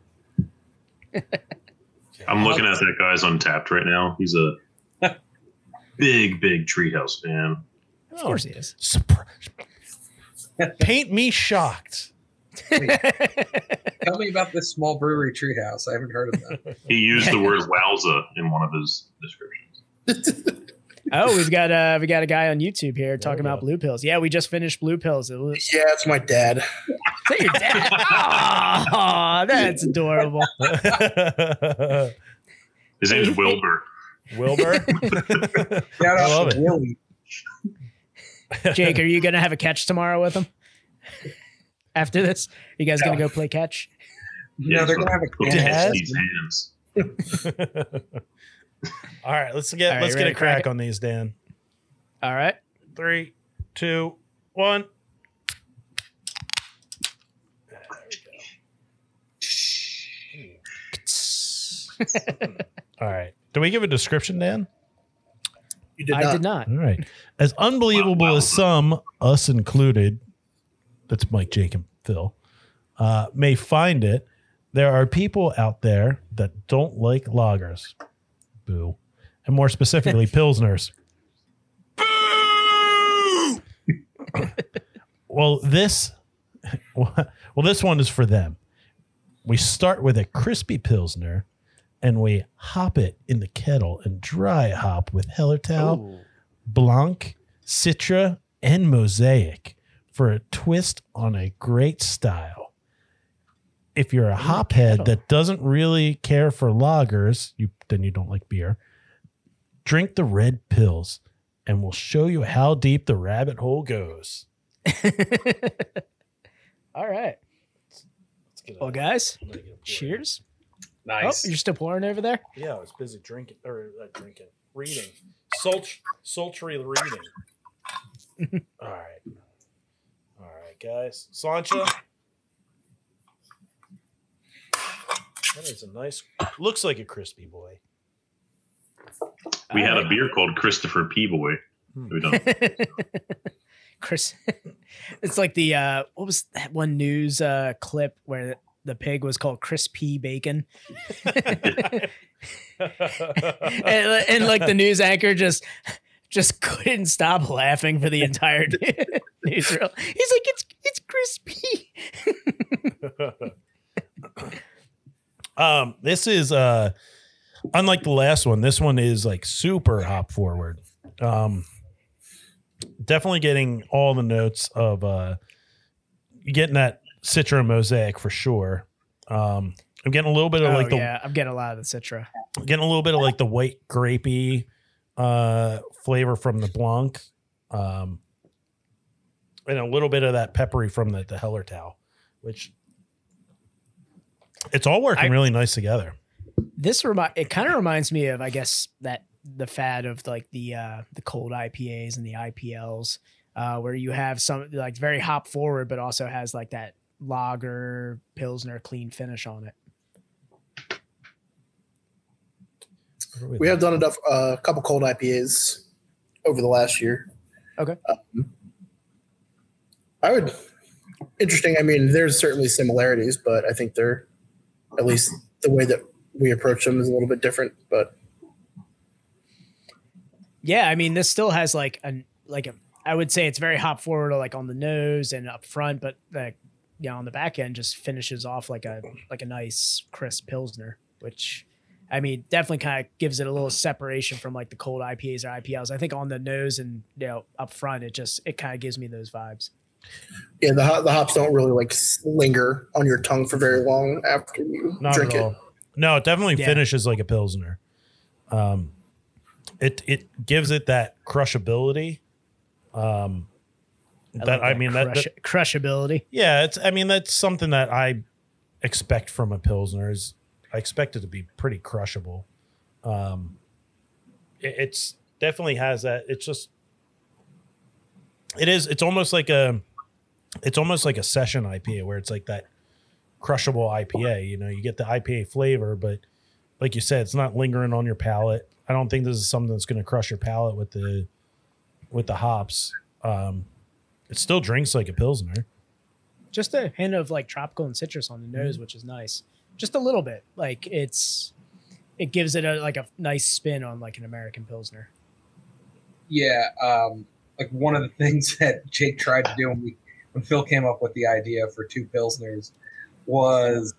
I'm looking at that guy's Untappd right now. He's a big, big treehouse fan. Of course he is. Surprise. Paint me shocked. [LAUGHS] Tell me about this small brewery treehouse. I haven't heard of that. [LAUGHS] He used the word wowza in one of his descriptions. [LAUGHS] Oh, we've got uh we got a guy on YouTube here talking about Blue Pils. Yeah, we just finished Blue Pils. It was, Yeah, it's my dad. that your dad? Aw, that's adorable. His name's Wilbur. Wilbur. Shout I out love to it. Willie. Jake, are you gonna have a catch tomorrow with him? After this, you guys gonna go play catch? No, they're gonna have a He'll can. Dad? kiss these hands. [LAUGHS] All right, let's get All right, let's get a crack crack on these, Dan. All right. Three, two, one. [LAUGHS] All right. Do we give a description, Dan? You did I not. did not. All right. As unbelievable Wow, wow. as some, us included, that's Mike, Jake, and Phil, uh, may find it, there are people out there that don't like lagers. Boo. And more specifically, [LAUGHS] Pilsners. well, this well, this one is for them. We start with a crispy Pilsner and we hop it in the kettle and dry hop with Hallertau. Blanc, Citra, and Mosaic for a twist on a great style. If you're a hophead that doesn't really care for lagers, you then you don't like beer. Drink the Red Pils, and we'll show you how deep the rabbit hole goes. [LAUGHS] All right. Let's get Well, guys, get cheers. Nice. Oh, you're still pouring over there? Yeah, I was busy drinking or uh, drinking, reading, Sultr- sultry reading. [LAUGHS] All right, all right, guys. Sancha, that is a nice. Looks like a crispy boy. We had a beer called Christopher P. Boy. We don't. [LAUGHS] Chris, [LAUGHS] it's like the uh, what was that one news uh clip where the pig was called Chris P. Bacon, [LAUGHS] and, and like the news anchor just just [LAUGHS] couldn't stop laughing for the entire [LAUGHS] newsreel. He's like, it's it's crispy. [LAUGHS] um, this is uh, unlike the last one. This one is like super hop forward. Um, definitely getting all the notes of uh, getting that Citra mosaic for sure. Um, I'm getting a little bit of Oh, like the yeah, I'm getting a lot of the Citra. getting a little bit of like the white grapey uh flavor from the Blanc. Um and a little bit of that peppery from the, the Hallertau, which it's all working I- really nice together. This remind it kind of reminds me of I guess that the fad of like the uh the cold IPAs and the IPLs uh where you have some like very hop forward but also has like that lager pilsner clean finish on it. We have done enough uh, a couple cold IPAs over the last year. Okay. Um, I would interesting. I mean, there's certainly similarities, but I think they're at least the way that we approach them is a little bit different. But Yeah, I mean, this still has like a like a. I would say it's very hop forward, like on the nose and up front, but like you know, on the back end, just finishes off like a like a nice crisp pilsner, which I mean, definitely kind of gives it a little separation from like the cold IPAs or IPLs. I think on the nose and you know up front, it just it kind of gives me those vibes. yeah, the the hops don't really like linger on your tongue for very long after you Not drink at it. No, it definitely Yeah. finishes like a Pilsner. Um it it gives it that crushability. Um that like I mean that, crush, that crushability. Yeah, it's. I mean, that's something that I expect from a pilsner. Is I expect it to be pretty crushable. Um, it, it's definitely has that. It's just. It is. It's almost like a. It's almost like a session IPA where it's like that crushable IPA. You know, you get the IPA flavor, but like you said, it's not lingering on your palate. I don't think this is something that's going to crush your palate with the with the hops. Um, it still drinks like a pilsner. Just a hint of like tropical and citrus on the nose, which is nice. Just a little bit. Like it's it gives it a like a nice spin on like an American pilsner. Yeah, um, like one of the [LAUGHS] things that Jake tried to do when we when Phil came up with the idea for two pilsners was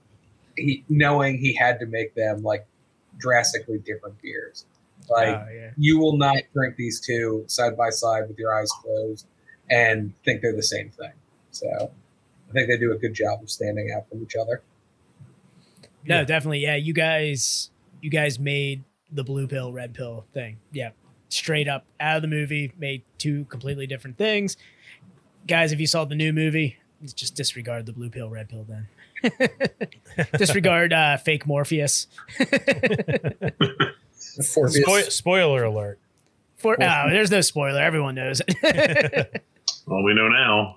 he knowing he had to make them like drastically different beers. Like Oh, yeah. you will not drink these two side by side with your eyes closed and think they're the same thing. So I think they do a good job of standing out from each other. No, Yeah. definitely. Yeah, you guys, you guys made the blue pill, red pill thing. Yeah, straight up out of the movie, made two completely different things. Guys, if you saw the new movie, just disregard the blue pill, red pill. Then [LAUGHS] Disregard uh, fake Morpheus. [LAUGHS] Forbius. Spoil- spoiler alert. For oh, there's no spoiler. Everyone knows it. [LAUGHS] Well, we know now.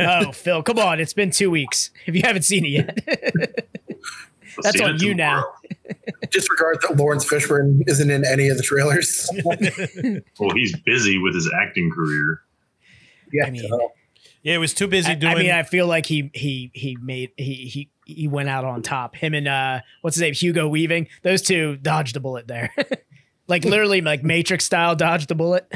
oh, Phil, come on! It's been two weeks. If you haven't seen it yet, Let's That's on it you now. [LAUGHS] Disregard that Laurence Fishburne isn't in any of the trailers. [LAUGHS] Well, he's busy with his acting career. yeah. I mean, Yeah, he was too busy I, doing. I mean, I feel like he he he made he he he went out on top. Him and uh, what's his name, Hugo Weaving. Those two dodged a bullet there, [LAUGHS] like literally like Matrix style dodged the bullet.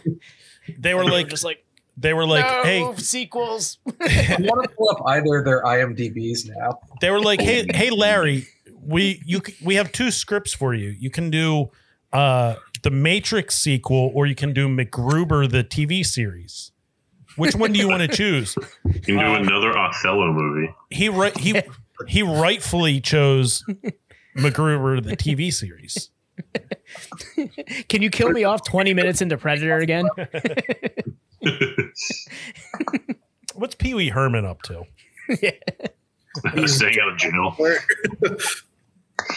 they were like, just like they were like, no hey, sequels. I want to pull up either of their IMDb's now. they were like, hey, hey, Larry, we you we have two scripts for you. You can do uh the Matrix sequel, or you can do MacGruber the TV series. Which one do you want to choose? You can do Uh, another Othello movie. He right he he rightfully chose MacGruber the TV series. Can you kill me off twenty minutes into Predator again? What's Pee Wee Herman up to? [LAUGHS] Yeah. Staying out of jail. Where-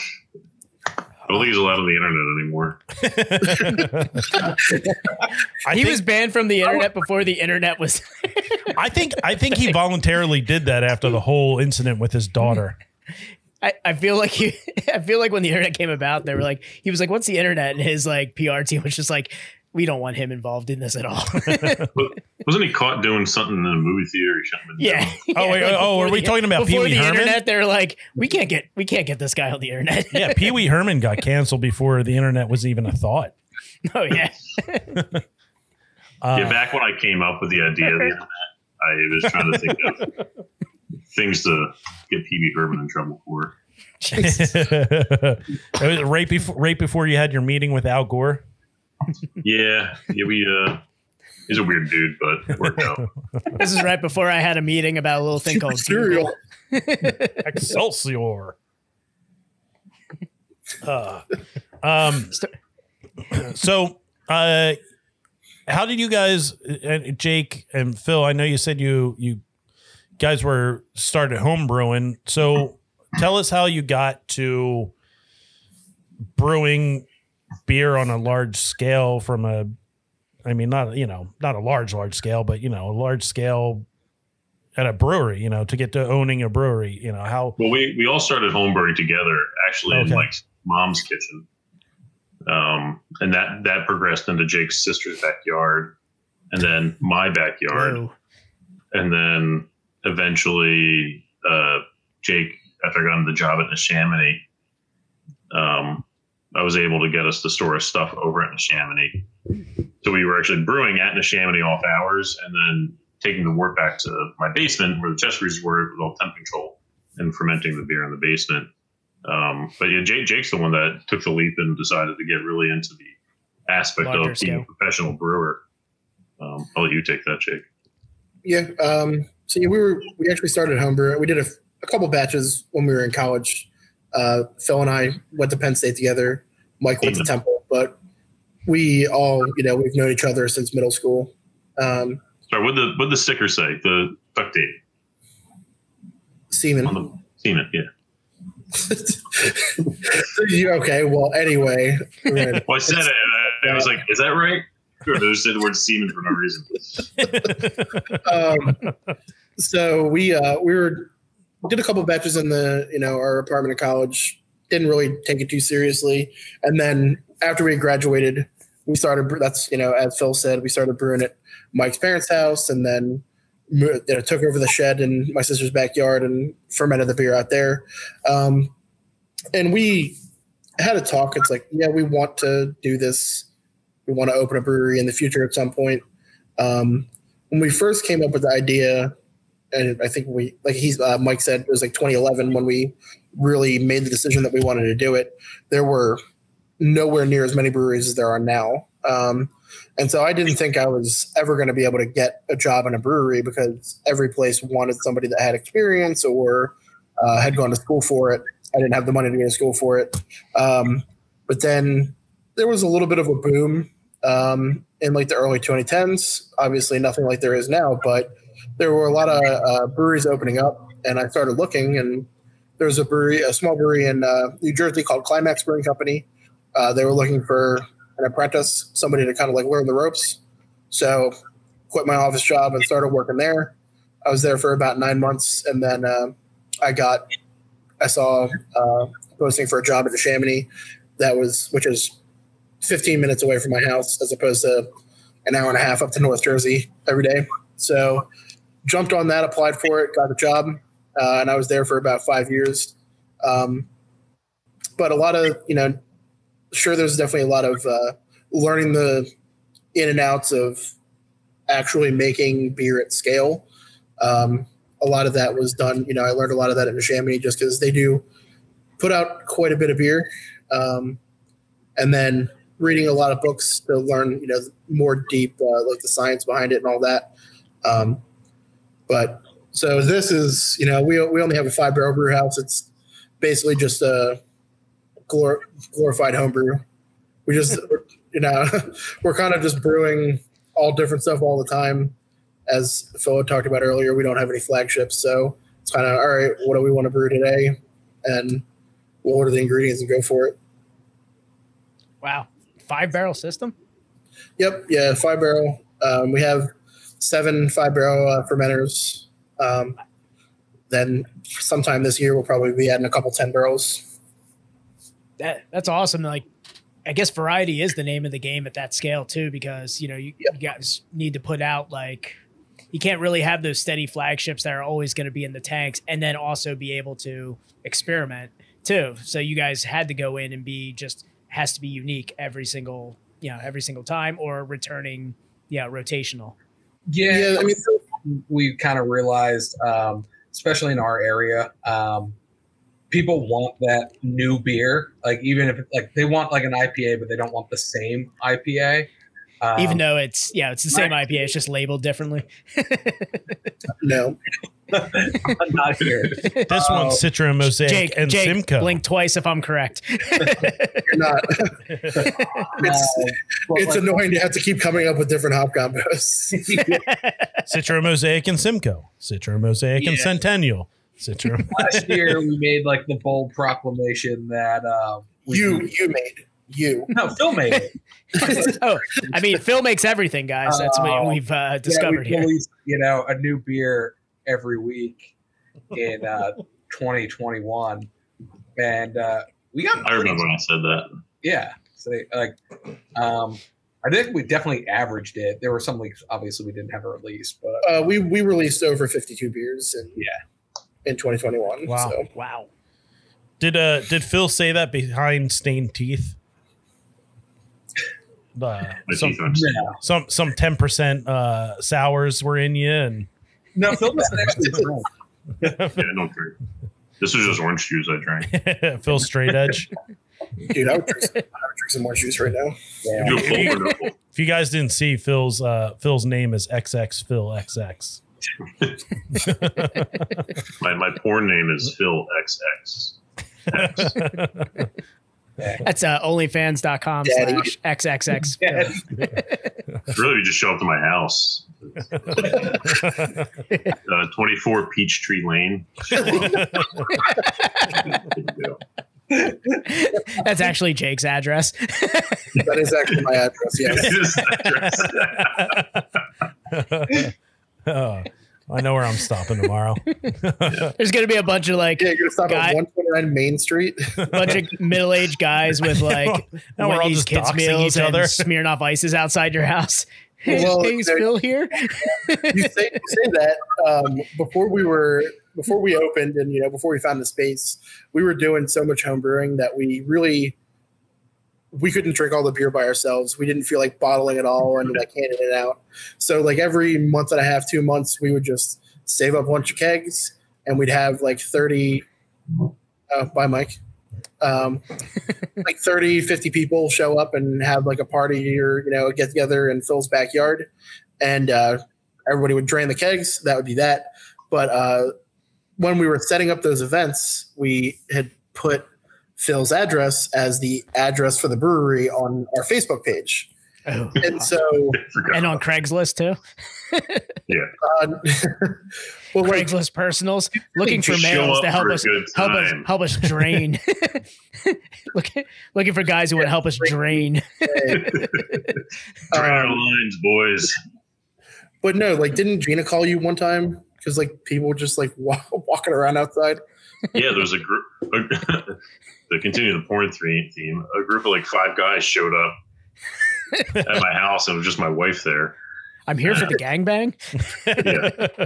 I don't think he's allowed on the internet anymore. [LAUGHS] He think, was banned from the internet before the internet was. [LAUGHS] I think I think he voluntarily did that after the whole incident with his daughter. I, I feel like he, [LAUGHS] I feel like when the internet came about, they were like, he was like, "What's the internet?" And his like PR team was just like, "We don't want him involved in this at all." [LAUGHS] Wasn't he caught doing something in a movie theater? He shouldn't have been yeah. Oh, wait, like, oh, are we the- talking about Pee Wee the Herman? internet? They're like, we can't get we can't get this guy on the internet. Yeah, Pee Wee Herman got [LAUGHS] canceled before the internet was even a thought. oh yeah. [LAUGHS] Uh, yeah, back when I came up with the idea of the internet, I was trying to think of things to get Pee Wee Herman in trouble for. it was right before right before you had your meeting with Al Gore. Yeah, yeah, we uh, he's a weird dude, but worked out. [LAUGHS] This is right before I had a meeting about a little thing called cereal. [LAUGHS] Excelsior. Uh, um, [CLEARS THROAT] so, uh, how did you guys, uh, Jake and Phil? I know you said you you guys were started home brewing. So, tell us how you got to brewing beer on a large scale from a. I mean, not you know, not a large large scale, but you know, a large scale at a brewery. You know, to get to owning a brewery. You know how. Well, we we all started homebrewing together, actually, Okay. in like mom's kitchen, um, and that that progressed into Jake's sister's backyard, and then my backyard, Whoa. and then eventually uh, Jake, after I got the job at Neshaminy, um, I was able to get us to store his stuff over at Neshaminy. So we were actually brewing at Neshaminy off hours, and then taking the wort back to my basement where the chest freezers were with all temp control and fermenting the beer in the basement. Um, but yeah, Jake, Jake's the one that took the leap and decided to get really into the aspect Larger of being a professional brewer. Um, I'll let you take that, Jake. Yeah. Um, so yeah, we were we actually started homebrew. We did a, a couple batches when we were in college. Uh, Phil and I went to Penn State together. Mike went to Temple, but we all you know we've known each other since middle school. Um, Sorry, what the what the sticker say? The duct tape on Seaman. the semen, yeah. [LAUGHS] Okay. Well, anyway. Well, I said it, and I, I was like, "Is that right?" I just say the word semen for no reason? [LAUGHS] um, so we uh, we were did a couple batches in the you know our apartment in college. Didn't really take it too seriously, and then after we graduated, we started. That's you know as Phil said, we started brewing at Mike's parents' house, and then you know, took over the shed in my sister's backyard and fermented the beer out there. Um, and we had a talk. It's like, yeah, we want to do this. We want to open a brewery in the future at some point. Um, when we first came up with the idea, and I think we, like he's, uh, Mike said, it was like 2011 when we really made the decision that we wanted to do it. There were nowhere near as many breweries as there are now. Um, and so I didn't think I was ever going to be able to get a job in a brewery because every place wanted somebody that had experience or uh, had gone to school for it. I didn't have the money to go to school for it. Um, but then there was a little bit of a boom um, in like the early 2010s. Obviously, nothing like there is now, but there were a lot of uh, breweries opening up, and I started looking, and there was a brewery, a small brewery in uh, New Jersey called Climax Brewing Company. Uh, they were looking for an apprentice, somebody to kind of like learn the ropes. So, quit my office job and started working there. I was there for about nine months, and then uh, I got, I saw uh, posting for a job at the Neshaminy, that was which is 15 minutes away from my house, as opposed to an hour and a half up to North Jersey every day. So, jumped on that, applied for it, got the job, uh, and I was there for about five years. Um, but a lot of you know, sure, there's definitely a lot of uh, learning the in and outs of actually making beer at scale. Um, a lot of that was done. You know, I learned a lot of that in Neshaminy just because they do put out quite a bit of beer, um, and then reading a lot of books to learn, you know, more deep, uh, like the science behind it and all that. Um, but so this is, you know, we we only have a five barrel brew house. It's basically just a glor- glorified homebrew. We just, [LAUGHS] you know, [LAUGHS] we're kind of just brewing all different stuff all the time. As Phil talked about earlier, we don't have any flagships, so it's kind of all right. What do we want to brew today? And we'll order the ingredients and go for it. Wow. Five barrel system? Yep. Yeah. Five barrel. Um, we have seven five barrel uh, fermenters. Um, then sometime this year, we'll probably be adding a couple 10 barrels. That that's awesome. Like I guess variety is the name of the game at that scale too, because you know, you, you guys need to put out like you can't really have those steady flagships that are always going to be in the tanks and then also be able to experiment too. So you guys had to go in and be just has to be unique every single, you know, every single time or returning, yeah, rotational. Yeah, Yeah, I mean, we kind of realized, um, especially in our area, um, people want that new beer. Like even if like they want like an IPA, but they don't want the same IPA. Um, Even though it's yeah, it's the same IPA, it's just labeled differently. [LAUGHS] no. not here. This Oh. one's Citra Mosaic Jake, and Jake, Simcoe. blink twice if I'm correct. [LAUGHS] You're not. [LAUGHS] it's but, it's like, annoying to have to keep coming up with different hop combos. Citra Mosaic and Simcoe. Citra Mosaic and Centennial. Citra. last year we made like the bold proclamation that uh, we, you you made you. [LAUGHS] no Phil made it. [LAUGHS] oh, I mean, Phil makes everything, guys. That's what Oh. we've uh, yeah, discovered we here. release, you know, a new beer every week in uh, [LAUGHS] 2021, and uh, we got. I remember when I said that. Yeah, so like, um, I think we definitely averaged it. There were some weeks, obviously, we didn't have a release, but Uh, we we released over 52 beers in Yeah. in 2021. Wow. So Wow. Did uh did Phil say that behind stained teeth? Uh, [LAUGHS] some, teeth some some ten percent uh sours were in you and no, Phil doesn't [LAUGHS] actually drink. Yeah, I don't drink. This is just orange juice I drank. [LAUGHS] Phil straight edge. dude, I would drink some, I would drink some more juice right now. Yeah. You full full? If you guys didn't see Phil's uh Phil's name is XX Phil XX. My, my porn name is Phil XX. That's uh, onlyfans.com Daddy. slash XXX. [LAUGHS] Yeah. Really, you just show up to my house. [LAUGHS] Uh, 24 Peachtree Lane. [LAUGHS] That's actually Jake's address. That is actually my address. Yes. Oh, I know where I'm stopping tomorrow. [LAUGHS] There's going to be a bunch of like, Yeah, you're gonna stop Guy- at 129 Main Street. A [LAUGHS] bunch of middle aged guys with like [LAUGHS] Now we're all Wendy's just kids doxing meals each and smearing off ices outside your house. Well, hey, is there- Phil here? you say you say that um, before we were before we opened and you know before we found the space, we were doing so much home brewing that we really we couldn't drink all the beer by ourselves. We didn't feel like bottling it all and like handing it out. So like every month and a half, two months, we would just save up a bunch of kegs and we'd have like 30 uh, bye Mike. Um, [LAUGHS] like 30, 50 people show up and have like a party or, you know, get together in Phil's backyard. And uh, everybody would drain the kegs. That would be that. But uh, when we were setting up those events, we had put Phil's address as the address for the brewery on our Facebook page. Oh, And so, [LAUGHS] and on Craigslist too. [LAUGHS] uh, [LAUGHS] well, like, Craigslist personals looking for males to help us help us help us drain. looking looking for guys who want to help us drain. Drain our um, lines, boys. but no, like, didn't Gina call you one time? Because like people were just like [LAUGHS] wa- walking around outside. Yeah, there was a group. [LAUGHS] to continue the porn thre- theme, a group of like five guys showed up at my house, and it was just my wife there. I'm here for the gangbang. Yeah.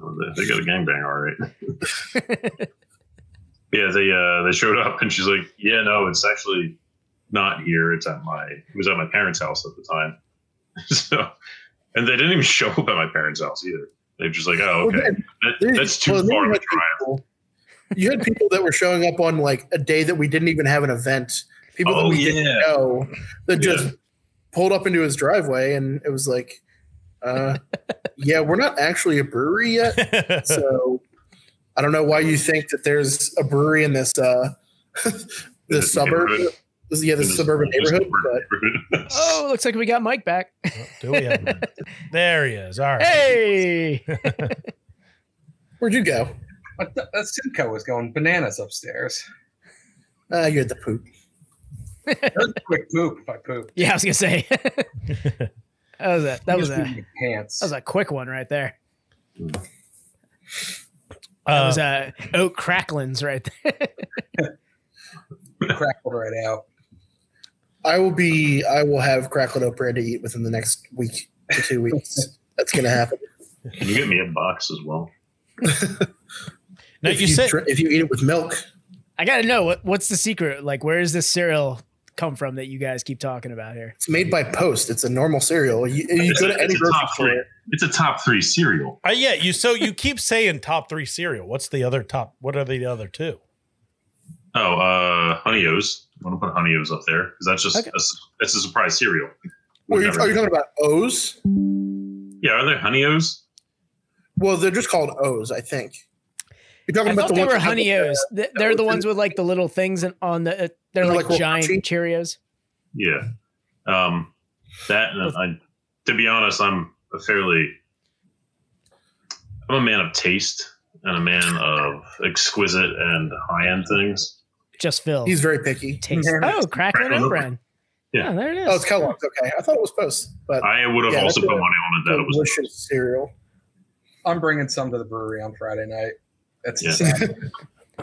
Oh, They they got a gangbang, all right. [LAUGHS] yeah, they uh they showed up, and she's like, "Yeah, no, it's actually not here. It's at my it was at my parents' house at the time." so, and they didn't even show up at my parents' house either. They're just like, "Oh, okay, that, that's too Well, far you of a had drive." people- You had people that were showing up on like a day that we didn't even have an event. People that Oh, we didn't know that just Yeah. pulled up into his driveway, and it was like, uh, [LAUGHS] "Yeah, we're not actually a brewery yet." [LAUGHS] so I don't know why you think that there's a brewery in this uh [LAUGHS] this suburb. Neighborhood. This, yeah, this In suburban this neighborhood. suburban But neighborhood. [LAUGHS] Oh, looks like we got Mike back. Do we have one? There he is. All right. Hey, [LAUGHS] where'd you go? But th- that Simcoe was going bananas upstairs. Uh, you're the poop. That was a quick poop if I poop. [LAUGHS] yeah, I was gonna say that was a that was Just a pants. that was a quick one right there. That Uh, was a oat cracklins right there. crackled right out. I will be. I will have crackling oat bread to eat within the next week to two weeks. [LAUGHS] That's gonna happen. Can you get me a box as well? [LAUGHS] now if you said dr- if you eat it with milk, I gotta know what what's the secret? Like, where does this cereal come from that you guys keep talking about here? it's made by Post. It's a normal cereal. You, you It's go a- to any it's a grocery top three. store. It's a top three cereal. Uh, yeah, you so you keep saying top three cereal. What's the other top? What are the other two? Oh, uh, Honey O's. I want to put Honey O's up there because that's just Okay. a, that's a surprise cereal. Well, you're, are you talking about O's? yeah, are there Honey O's? Well, they're just called O's, I think. You're talking I about thought the they ones were that have honey the- O's. Th- They're the ones with like the little things in- on the. Uh, they're They're like, like giant crunchy? Cheerios. Yeah. Um, that and I, to be honest, I'm a fairly, I'm a man of taste and a man of exquisite and high end things. Just Phil. He's very picky. Taste. Oh, crackling Crackling oat Oat Bran. Yeah. Yeah, there it oh, is. Oh, it's Kellogg's. Okay, I thought it was Post, but I would have Yeah, also put a- money on it that it was. delicious cereal. I'm bringing some to the brewery on Friday night. That's Yeah.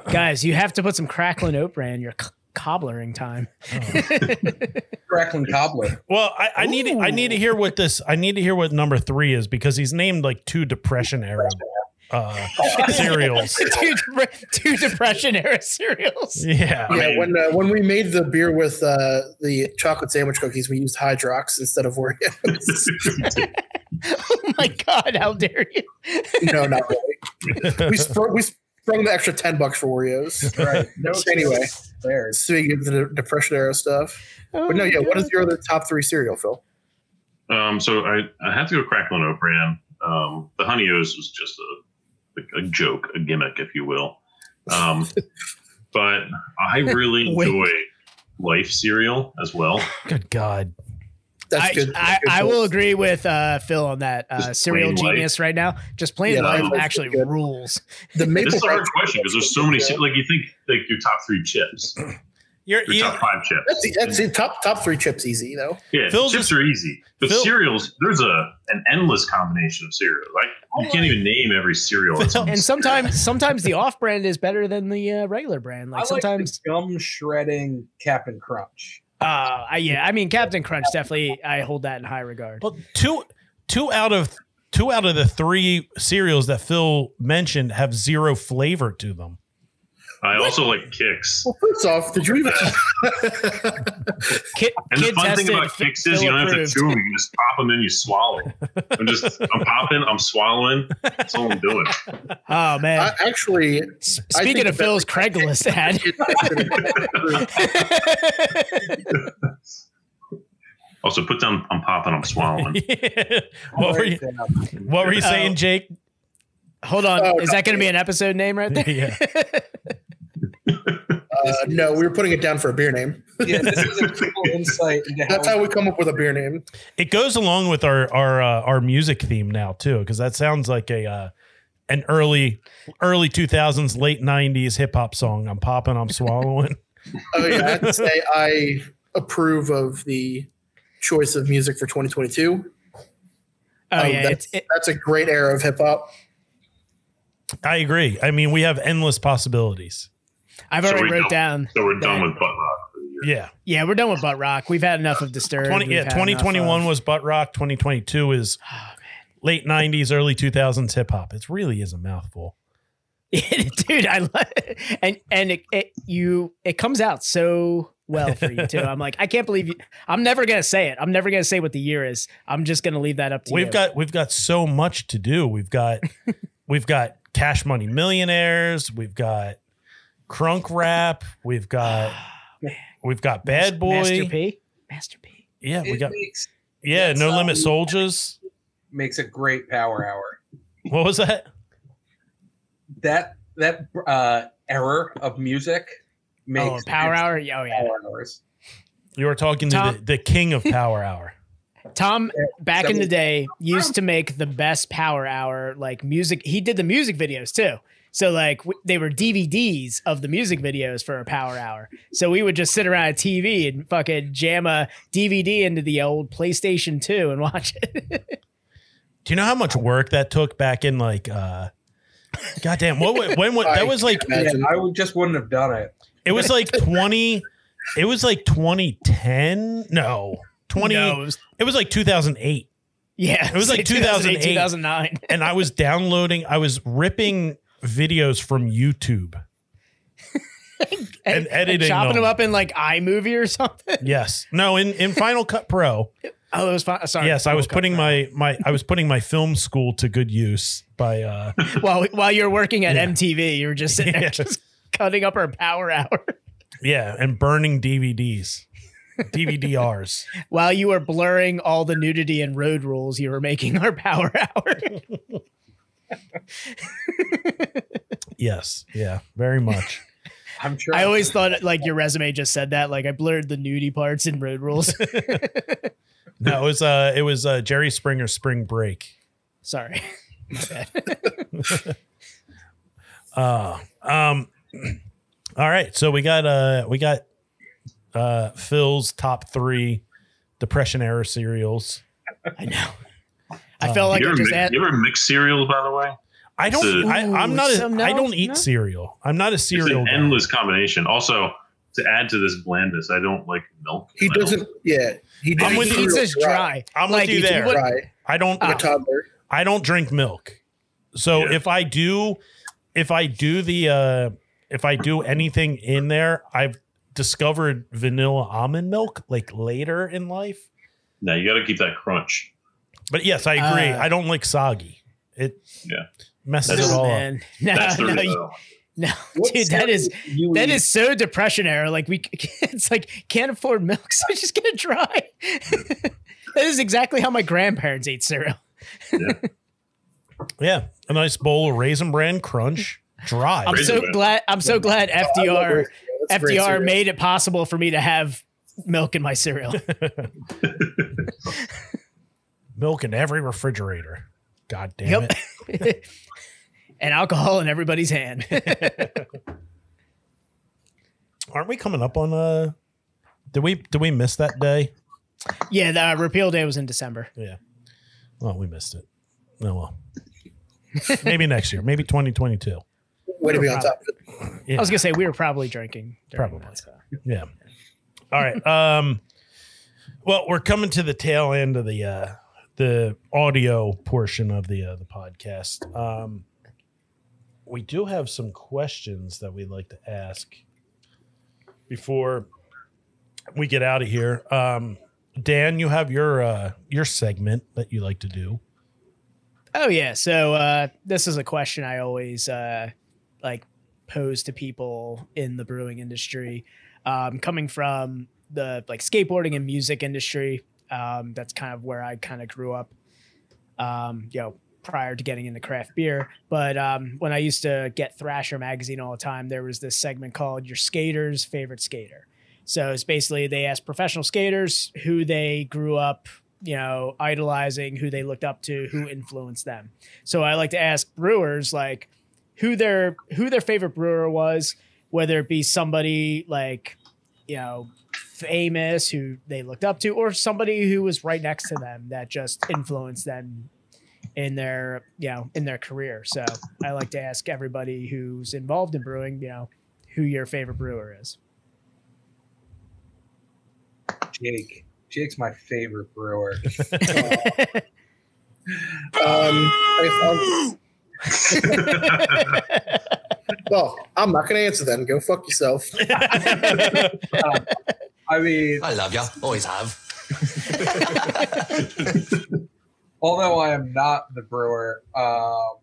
[LAUGHS] Guys, you have to put some crackling oat bran in your c- cobblering time. [LAUGHS] crackling cobbler. Well, I, I need to, I need to hear what this I need to hear what number three is because he's named like two depression era uh, cereals. [LAUGHS] two, depre- two depression era cereals. Yeah. I yeah, mean- when uh, when we made the beer with uh, the chocolate sandwich cookies, we used Hydrox instead of Oreos. [LAUGHS] Oh my god, how dare you? [LAUGHS] no, not really. We sprung, we sprung the extra ten bucks for Oreos. Right. No Anyway. there. Speaking of the depression era stuff, but no, yeah. What is your other top three cereal, Phil? Um, so I, I have to go crackling oat bran. Um, the Honey O's was just a, a, a joke, a gimmick, if you will. Um, [LAUGHS] but I really enjoy Life cereal as well. Good God. That's I, good. I, I will agree with uh, Phil on that. Uh, Just cereal plain light. genius right now. Just plain Yeah, life actually good. rules. The maple This is a hard question because there's so many. Like you think, like your top three chips, You're, your you, top five chips. That's that's the top top three chips easy though. Yeah, Phil chips just- are easy. But Phil- cereals, there's a an endless combination of cereals. Like you can't even name every cereal. Phil- And sometimes [LAUGHS] sometimes the off brand is better than the uh, regular brand. I Like like sometimes the gum shredding Captain Crunch. uh I- yeah, I mean Captain Crunch definitely I hold that in high regard. well, two two out of two out of the three cereals that Phil mentioned have zero flavor to them. I also like Kix. Well, first off, did you even? [LAUGHS] Kid, And the kid fun thing about Kix is you don't have to chew them. You can just pop them in, you swallow. I'm just, [LAUGHS] I'm popping, I'm swallowing. That's all I'm doing. Oh man. I, actually, S- I Speaking think of Phil's best- Craigslist [LAUGHS] ad. Also, put down, I'm popping, I'm swallowing. what, were you, what were you saying, Oh. Jake? Hold on. Oh, is that going to be an episode name right there? yeah. Uh, no, we were putting it down for a beer name. yeah, this is a [LAUGHS] cool insight into That's how we come up with a beer name. It goes along with our our uh, our music theme now too, because that sounds like a uh, an early early two thousands, late nineties hip hop song. I'm popping, I'm swallowing. [LAUGHS] [LAUGHS] Oh yeah, I have to say I approve of the choice of music for 2022. Oh Um, yeah, that's, it's it, that's a great era of hip hop. I agree. I mean, we have endless possibilities. I've So already we wrote don't- down. So we're that- done with butt rock for the year. Yeah, Yeah, we're done with butt rock. We've had enough of Disturbed. twenty. Yeah, had twenty enough twenty one of- was butt rock. Twenty twenty two is oh, late nineties, early two thousands hip hop. It really is a mouthful. [LAUGHS] dude. I love it. and and it, it you it comes out so well for you too. I'm like, I can't believe you. I'm never gonna say it. I'm never gonna say what the year is. I'm just gonna leave that up to you We've you. got we've got so much to do. We've got [LAUGHS] we've got Cash Money Millionaires. We've got Crunk Rap. We've got [SIGHS] we've got Bad Boy. Master P. Master P. Yeah, we It got makes yeah. No how Limit Soldiers. makes a great power hour. What was that? That that uh error of music makes Oh, Power Hour. Oh yeah. power hours. You were talking to the, the king of Power Hour. Tom back So- in the day used to make the best power hour like music. He did the music videos too. So like w- they were DVDs of the music videos for a power hour. So we would just sit around a TV and fucking jam a DVD into the old PlayStation 2 and [LAUGHS] watch it. Do you know how much work that took back in like uh goddamn what wa- when what that [LAUGHS] was like I Yeah, Imagine. I would just wouldn't have done it. it was like 20 it was like 2010 no 20 No, it was- it was like 2008 yeah, It was like [LAUGHS] 2008. 2009. and I was downloading I was ripping videos from YouTube [LAUGHS] And editing chopping them. them up in like iMovie or something. yes no in in Final Cut Pro [LAUGHS] Oh, it was fun. Sorry. yes I was putting my my I was putting my film school to good use by uh [LAUGHS] while while you're working at Yeah. MTV, you were just sitting there Yeah. just cutting up our power hour. yeah and burning DVDs DVDRs while you were blurring all the nudity and road rules, you were making our power hour. [LAUGHS] yes yeah very much [LAUGHS] I'm sure. I always thought like your resume just said that. Like I blurred the nudie parts in road rules. [LAUGHS] no it was uh it was uh Jerry Springer Spring Break Sorry. My. Uh, um, [CLEARS THROAT] all right. So we got uh we got uh Phil's top three depression era cereals. I know. I felt like you, I just mix, had. you ever mix cereals, by the way? I don't. Ooh, I, I'm not. A, some I don't eat no. cereal. I'm not a cereal. It's cereal. an guy. endless combination. Also, to add to this blandness, I don't like milk. He I doesn't. Yeah, he I'm with he you. eats dry. I'm like, with you there. dry. I don't. Like toddler. I don't drink milk. So Yeah. if I do, if I do the, uh if I do anything in there, I've discovered vanilla almond milk like later in life. No, you got to keep that crunch. But yes, I agree. Uh, I don't like soggy. It Yeah. messes That's- it No, all up. [LAUGHS] No, That's no, you- no, What dude, that is cereal you that eat? is so depression era. Like we, [LAUGHS] it's like can't afford milk, [LAUGHS] so just get it dry. that is exactly how my grandparents ate cereal. Yeah, a nice bowl of raisin bran crunch, dry. I'm Raisin so Bran. glad. I'm so glad I FDR cereal. FDR made it possible for me to have milk in my cereal. Milk in every refrigerator. God damn Yep. it. [LAUGHS] [LAUGHS] and alcohol in everybody's hand. [LAUGHS] Aren't we coming up on uh did we did we miss that day? yeah, the repeal day was in December. Yeah. Well, we missed it. Oh well. Maybe next year. Maybe 2022. Way to be on top of it. Yeah. I was gonna say we were probably drinking. Probably. that, so. Yeah. All right. Um well, we're coming to the tail end of the uh the audio portion of the uh, the podcast. Um we do have some questions that we'd like to ask before we get out of here. Um Dan, you have your uh your segment that you like to do. Oh yeah. So uh, this is a question I always uh, like pose to people in the brewing industry, um, coming from the like skateboarding and music industry. Um, that's kind of where I kind of grew up. Um, you know, prior to getting into craft beer. But um, when I used to get Thrasher magazine all the time, there was this segment called "Your Skater's Favorite Skater." So it's basically they ask professional skaters who they grew up, you know, idolizing, who they looked up to, who influenced them. So I like to ask brewers like who their who their favorite brewer was, whether it be somebody like, you know, famous who they looked up to, or somebody who was right next to them that just influenced them in their you know in their career. So I like to ask everybody who's involved in brewing, you know, who your favorite brewer is. Jake. Jake's my favorite brewer. [LAUGHS] Um, I- um, [LAUGHS] well, I'm not going to answer then. Go fuck yourself. [LAUGHS] I mean, I love you. Always have. [LAUGHS] although I am not the brewer, um,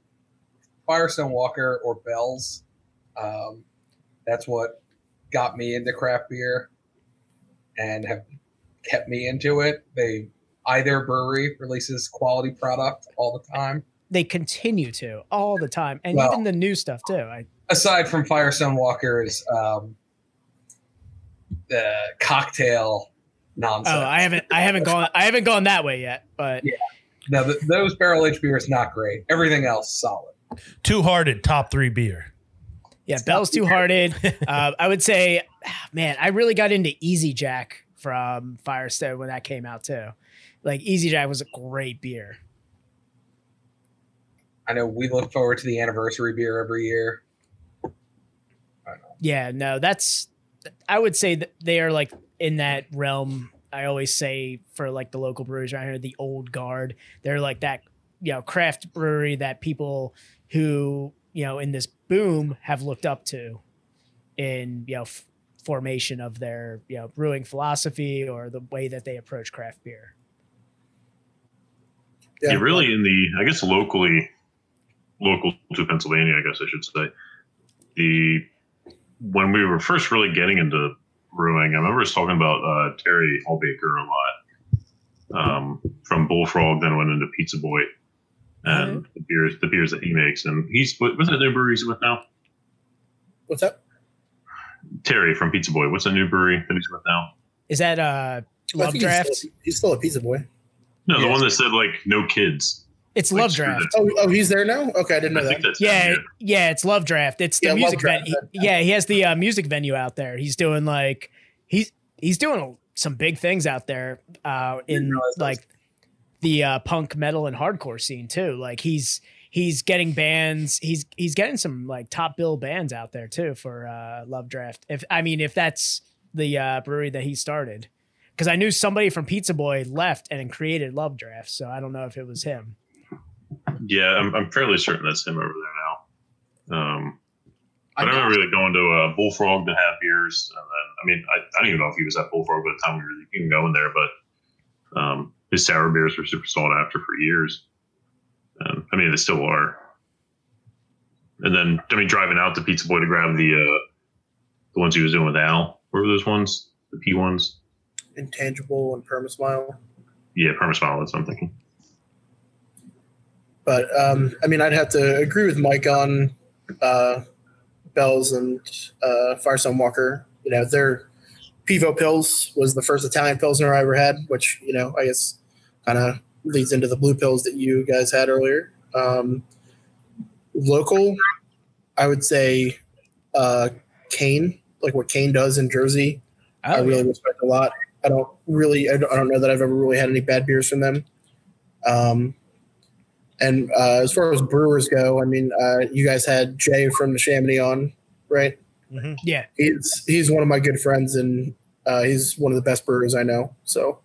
Firestone Walker or Bell's, um, that's what got me into craft beer and have kept me into it. They either brewery releases quality product all the time. they continue to all the time, and Well- even the new stuff too. I Aside from Firestone Walker's um, the cocktail nonsense. oh, I haven't I haven't gone I haven't gone that way yet, but Yeah. no, th- those barrel aged beers not great. Everything else solid. Two Hearted top three beer. Yeah, Bell's Two Hearted. [LAUGHS] uh, I would say, ah, man, I really got into Easy Jack from Firestone when that came out too. Like Easy Jack was a great beer. I know we look forward to the anniversary beer every year. Yeah, no, that's I would say that they are like in that realm. I always say for like the local breweries around here, the old guard. They're like that, you know, craft brewery that people who you know in this boom have looked up to in you know f- formation of their you know brewing philosophy or the way that they approach craft beer. Yeah, really in the I guess locally local to Pennsylvania, I guess I should say. The when we were first really getting into brewing, I remember us talking about uh, Terry Hawbaker a lot. Um, from Bullfrog, then went into Pizza Boy, and the beers the beers that he makes, and he's what, what's that new brewery he's with now? What's up? Terry from Pizza Boy. What's the new brewery that he's with now? Is that uh I Love Draft? He's still, he's still a pizza boy. No, the Yeah. one that said like no kids. It's Like, Love screw Draft. Oh, oh, he's there now. Okay, I didn't know I that. Yeah, yeah, it's Love Draft. It's the Yeah, music venue. yeah. Yeah, he has the uh, music venue out there. He's doing like he's he's doing some big things out there uh, in like the uh, punk metal and hardcore scene too. Like he's he's getting bands. He's he's getting some like top bill bands out there too for uh, Love Draft. If I mean if that's the uh, brewery that he started. Because I knew somebody from Pizza Boy left and created Love Draft, so I don't know if it was him. Yeah, I'm, I'm fairly certain that's him over there now. Um, I but I, know- remember really going to a Bullfrog to have beers, and then I mean, I, I don't even know if he was at Bullfrog by the time we were even going there, but um, his sour beers were super sought after for years. And I mean, they still are. And then I mean, driving out to Pizza Boy to grab the uh, the ones he was doing with Al. What were those ones? The P ones? Intangible and Permasmile. Yeah, Perma Smile. That's what I'm thinking. But um, I mean, I'd have to agree with Mike on uh, Bells and uh, Firestone Walker. You know, their Pivo Pils was the first Italian Pilsner I ever had, which, you know, I guess kind of leads into the Blue Pils that you guys had earlier. Um, local, I would say uh, Kane, like what Kane does in Jersey. I Oh, really respect a lot. I don't really, I don't, I don't know that I've ever really had any bad beers from them. Um, and uh, as far as brewers go, I mean, uh, you guys had Jay from Neshaminy on, right? yeah. He's he's one of my good friends, and uh, he's one of the best brewers I know. So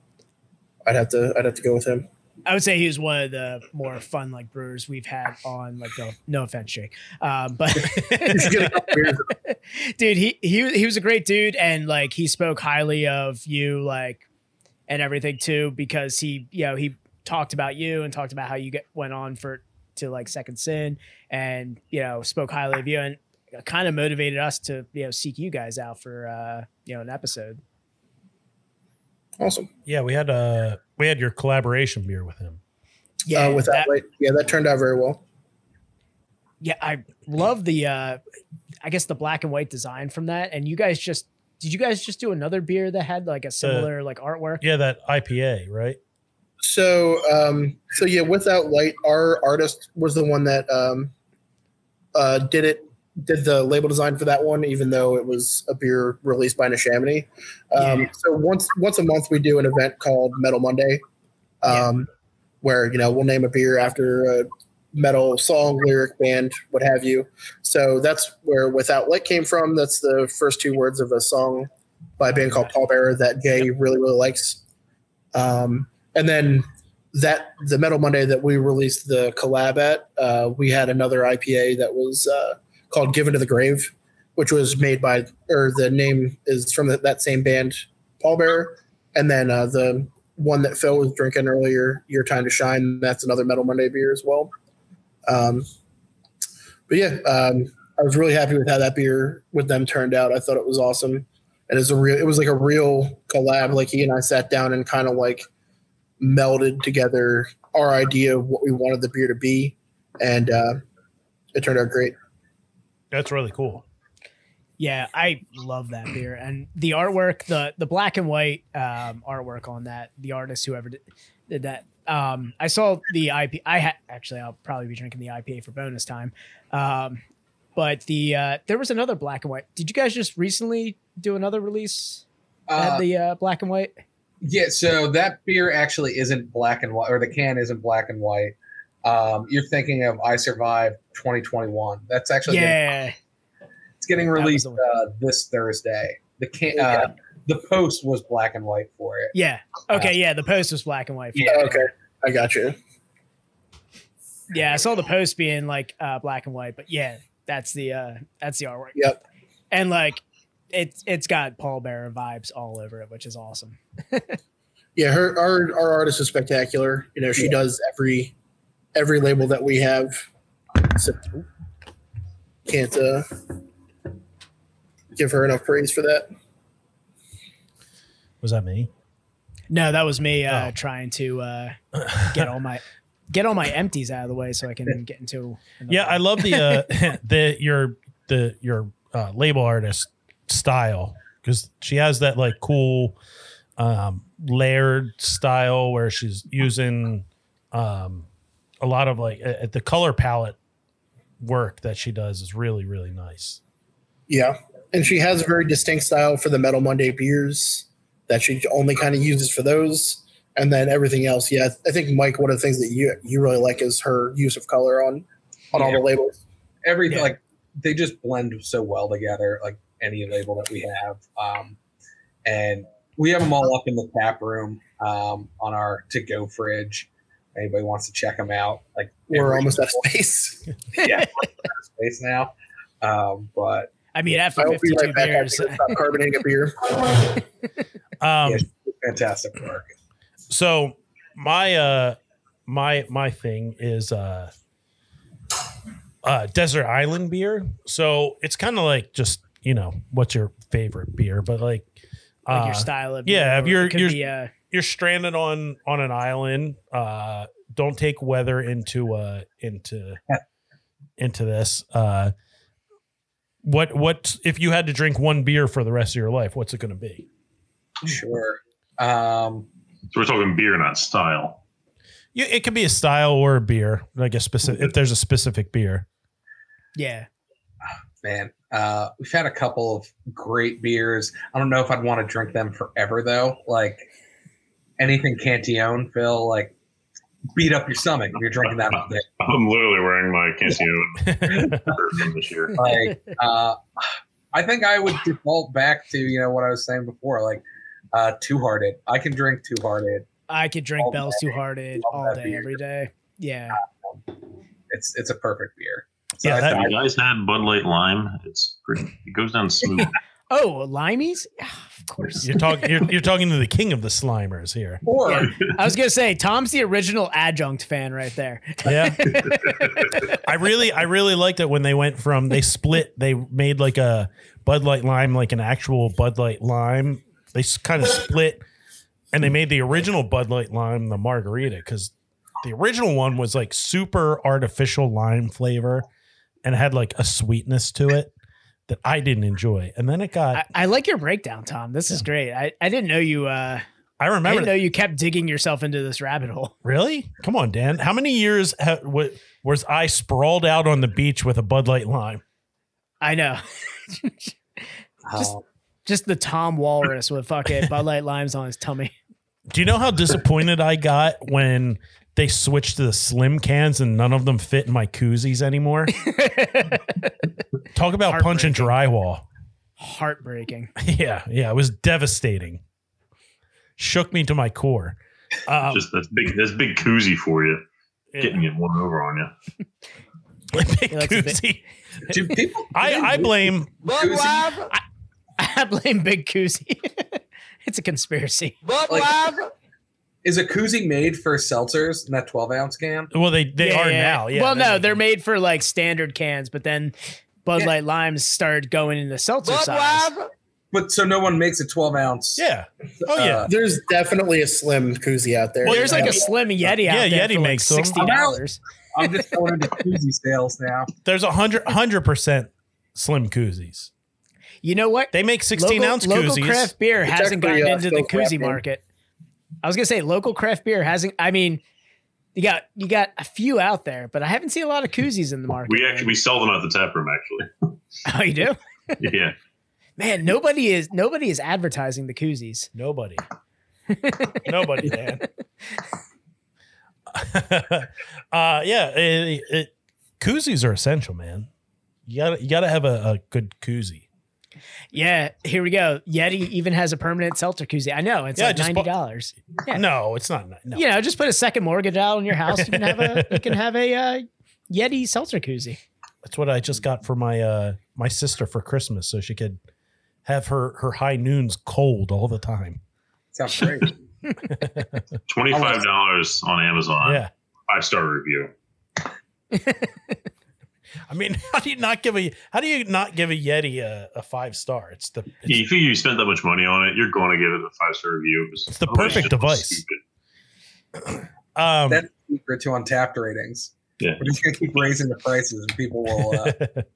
I'd have to I'd have to go with him. I would say he was one of the more fun like brewers we've had on. Like, no, no offense, Jake, um, but You should get a couple beers. [LAUGHS] dude, he he he was a great dude, and like he spoke highly of you, like and everything too, because he you know he talked about you and talked about how you get went on for to like Second Sin, and you know spoke highly of you, and kind of motivated us to you know seek you guys out for uh you know an episode. Awesome. Yeah, we had uh we had your collaboration beer with him. Yeah, uh, with that, that- Yeah, that turned out very well. Yeah, I love the uh I guess the black and white design from that. And you guys just did you guys just do another beer that had like a similar like artwork? Yeah, that IPA, right? So, um, so yeah, without light, our artist was the one that um, uh, did it, did the label design for that one, even though it was a beer released by Neshaminy. Um, Yeah. So once once a month, we do an event called Metal Monday, um, where you know we'll name a beer after a metal song, lyric, band, what have you. So that's where Without Light came from. That's the first two words of a song by a band called Pallbearer that Jay really really likes. Um, and then that the Metal Monday that we released the collab at, uh, we had another IPA that was uh, called "Given to the Grave," which was made by, or the name is from the, that same band, Pallbearer, And then uh, the one that Phil was drinking earlier, "Your Time to Shine," that's another Metal Monday beer as well. Um, but yeah, um, I was really happy with how that beer with them turned out. I thought it was awesome, and it's a real. It was like a real collab. Like he and I sat down and kind of like melded together our idea of what we wanted the beer to be, and uh, it turned out great. That's really cool. Yeah, I love that beer and the artwork, the the black and white um, artwork on that. The artist whoever did, did that. Um, I saw the IP. I ha- actually, I'll probably be drinking the IPA for bonus time. Um, but the uh, there was another black and white. Did you guys just recently do another release? that had Uh, the uh, black and white. Yeah, so that beer actually isn't black and white, or the can isn't black and white. Um, you're thinking of I Survived 2021. That's actually getting, Yeah, it's getting released uh, this Thursday. The can, uh, the post was black and white for it. yeah. Okay, yeah. The post was black and white. for Yeah. it. Okay, I got you. Yeah, I saw the post being like uh, black and white, but yeah, that's the uh, that's the artwork. Yep. and like it's it's got Pallbearer vibes all over it, which is awesome. [LAUGHS] Yeah, her our our artist is spectacular. You know, she does every every label that we have. So can't uh, give her enough praise for that. Was that me? No, that was me uh, Oh. trying to uh, [LAUGHS] get all my get all my empties out of the way so I can get into. another Yeah, I love the uh [LAUGHS] the your the your uh, label artist style because she has that like cool um layered style where she's using um a lot of like uh, the color palette work that she does is really really nice. Yeah, and she has a very distinct style for the Metal Monday beers that she only kind of uses for those. And then everything else, yeah. I think Mike, one of the things that you you really like is her use of color on on all the labels. Everything Yeah. like they just blend so well together, like any label that we have. Um, and we have them all up in the tap room um, on our to go fridge. Anybody wants to check them out, like [LAUGHS] We're almost out of space. yeah, space now. Um, but I mean, after I'll fifty-two right beers, have stop carbonating a beer. [LAUGHS] Um Yeah. fantastic work. so my uh my my thing is uh uh desert island beer so it's kind of like just you know what's your favorite beer but like like uh, your style of yeah, beer, if you're- you're- be, uh, you're stranded on on an island uh don't take weather into uh into into this uh what what if you had to drink one beer for the rest of your life what's it going to be Sure. Um, So we're talking beer, not style. yeah, it could be a style or a beer like a specific if there's a specific beer yeah. man, uh, we've had a couple of great beers. I don't know if I'd want to drink them forever though. Like anything Cantillon, Phil, like beat up your stomach if you're drinking that all [LAUGHS] day. I'm literally wearing my Cantillon [LAUGHS] shirt from this year. Like, uh, I think I would default back to you know what I was saying before, like uh, Two Hearted. I can drink Two Hearted. I could drink Bell's day. Two Hearted Love all day, every day. Yeah. It's it's a perfect beer. So Yeah, that- you guys had Bud Light Lime? It's pretty. It goes down smooth. [LAUGHS] Oh, limeys? [SIGHS] Of course. you're talking you're, you're talking to the king of the slimers here or Yeah. I was gonna say Tom's the original adjunct fan right there. Yeah. [LAUGHS] I really I really liked it when they went from they split they made like a Bud Light Lime like an actual Bud Light Lime. They kind of split and they made the original Bud Light Lime the margarita cuz the original one was like super artificial lime flavor and had like a sweetness to it that I didn't enjoy. And then it got I, I like your breakdown, Tom. This is great. I, I didn't know you. Uh, I I remember didn't know you kept digging yourself into this rabbit hole. Really? Come on, Dan. How many years ha- wa- was I sprawled out on the beach with a Bud Light lime? I know. [LAUGHS] Oh, Just the Tom Walrus with fucking Bud Light limes on his tummy. Do you know how disappointed I got when they switched to the slim cans and none of them fit in my koozies anymore? [LAUGHS] Talk about punching drywall. Heartbreaking. [LAUGHS] Yeah, yeah, it was devastating. Shook me to my core. Um, Just that's big. That's big koozie for you. Getting it one over on you. [LAUGHS] big Yeah, that's a bit- koozie. do people? I, I blame Koozie? I blame Big Koozie. it's a conspiracy. Like, is a koozie made for seltzers in that 12 ounce can? well they they Yeah, are yeah. now. Yeah, well, no, make they're made for like standard cans, but then Bud Yeah. Light limes started going into seltzer size. But so no one makes a 12 ounce. Yeah. Oh yeah. Uh, There's definitely a slim koozie out there. Well, There's like Yeah. a slim Yeti out there. Yeah, there Yeti for makes them. like sixty dollars. I'm just going into koozie sales now. [LAUGHS] There's a hundred hundred percent slim koozies. You know what? They make 16 local, ounce local craft beer It's hasn't gotten uh, into the still koozie market. I was gonna say local craft beer hasn't. I mean, you got you got a few out there, but I haven't seen a lot of koozies in the market. We actually we sell them at the tap room. Actually, [LAUGHS] oh, you do? [LAUGHS] yeah. Man, nobody is nobody is advertising the koozies. Nobody. [LAUGHS] Nobody, man. uh, yeah, it, it, koozies are essential, man. You gotta you gotta have a, a good koozie. Yeah, here we go. Yeti even has a permanent seltzer koozie. I know it's Yeah, like just ninety bu- dollars. Yeah. No, it's not. No. You know, just put a second mortgage out on your house. You can have a [LAUGHS] you can have a uh, Yeti seltzer koozie. That's what I just got for my uh my sister for Christmas, so she could have her her high noons cold all the time. Sounds great. Twenty five dollars on Amazon. Yeah. Five star review. [LAUGHS] I mean, [LAUGHS] how do you not give a how do you not give a Yeti a, a five star? It's the it's, Yeah, you you spent that much money on it, you're going to give it a five star review. It's the perfect device. stupid. [CLEARS THROAT] um That's secret to Untappd ratings. Yeah. We're just going to keep raising the prices and people will uh,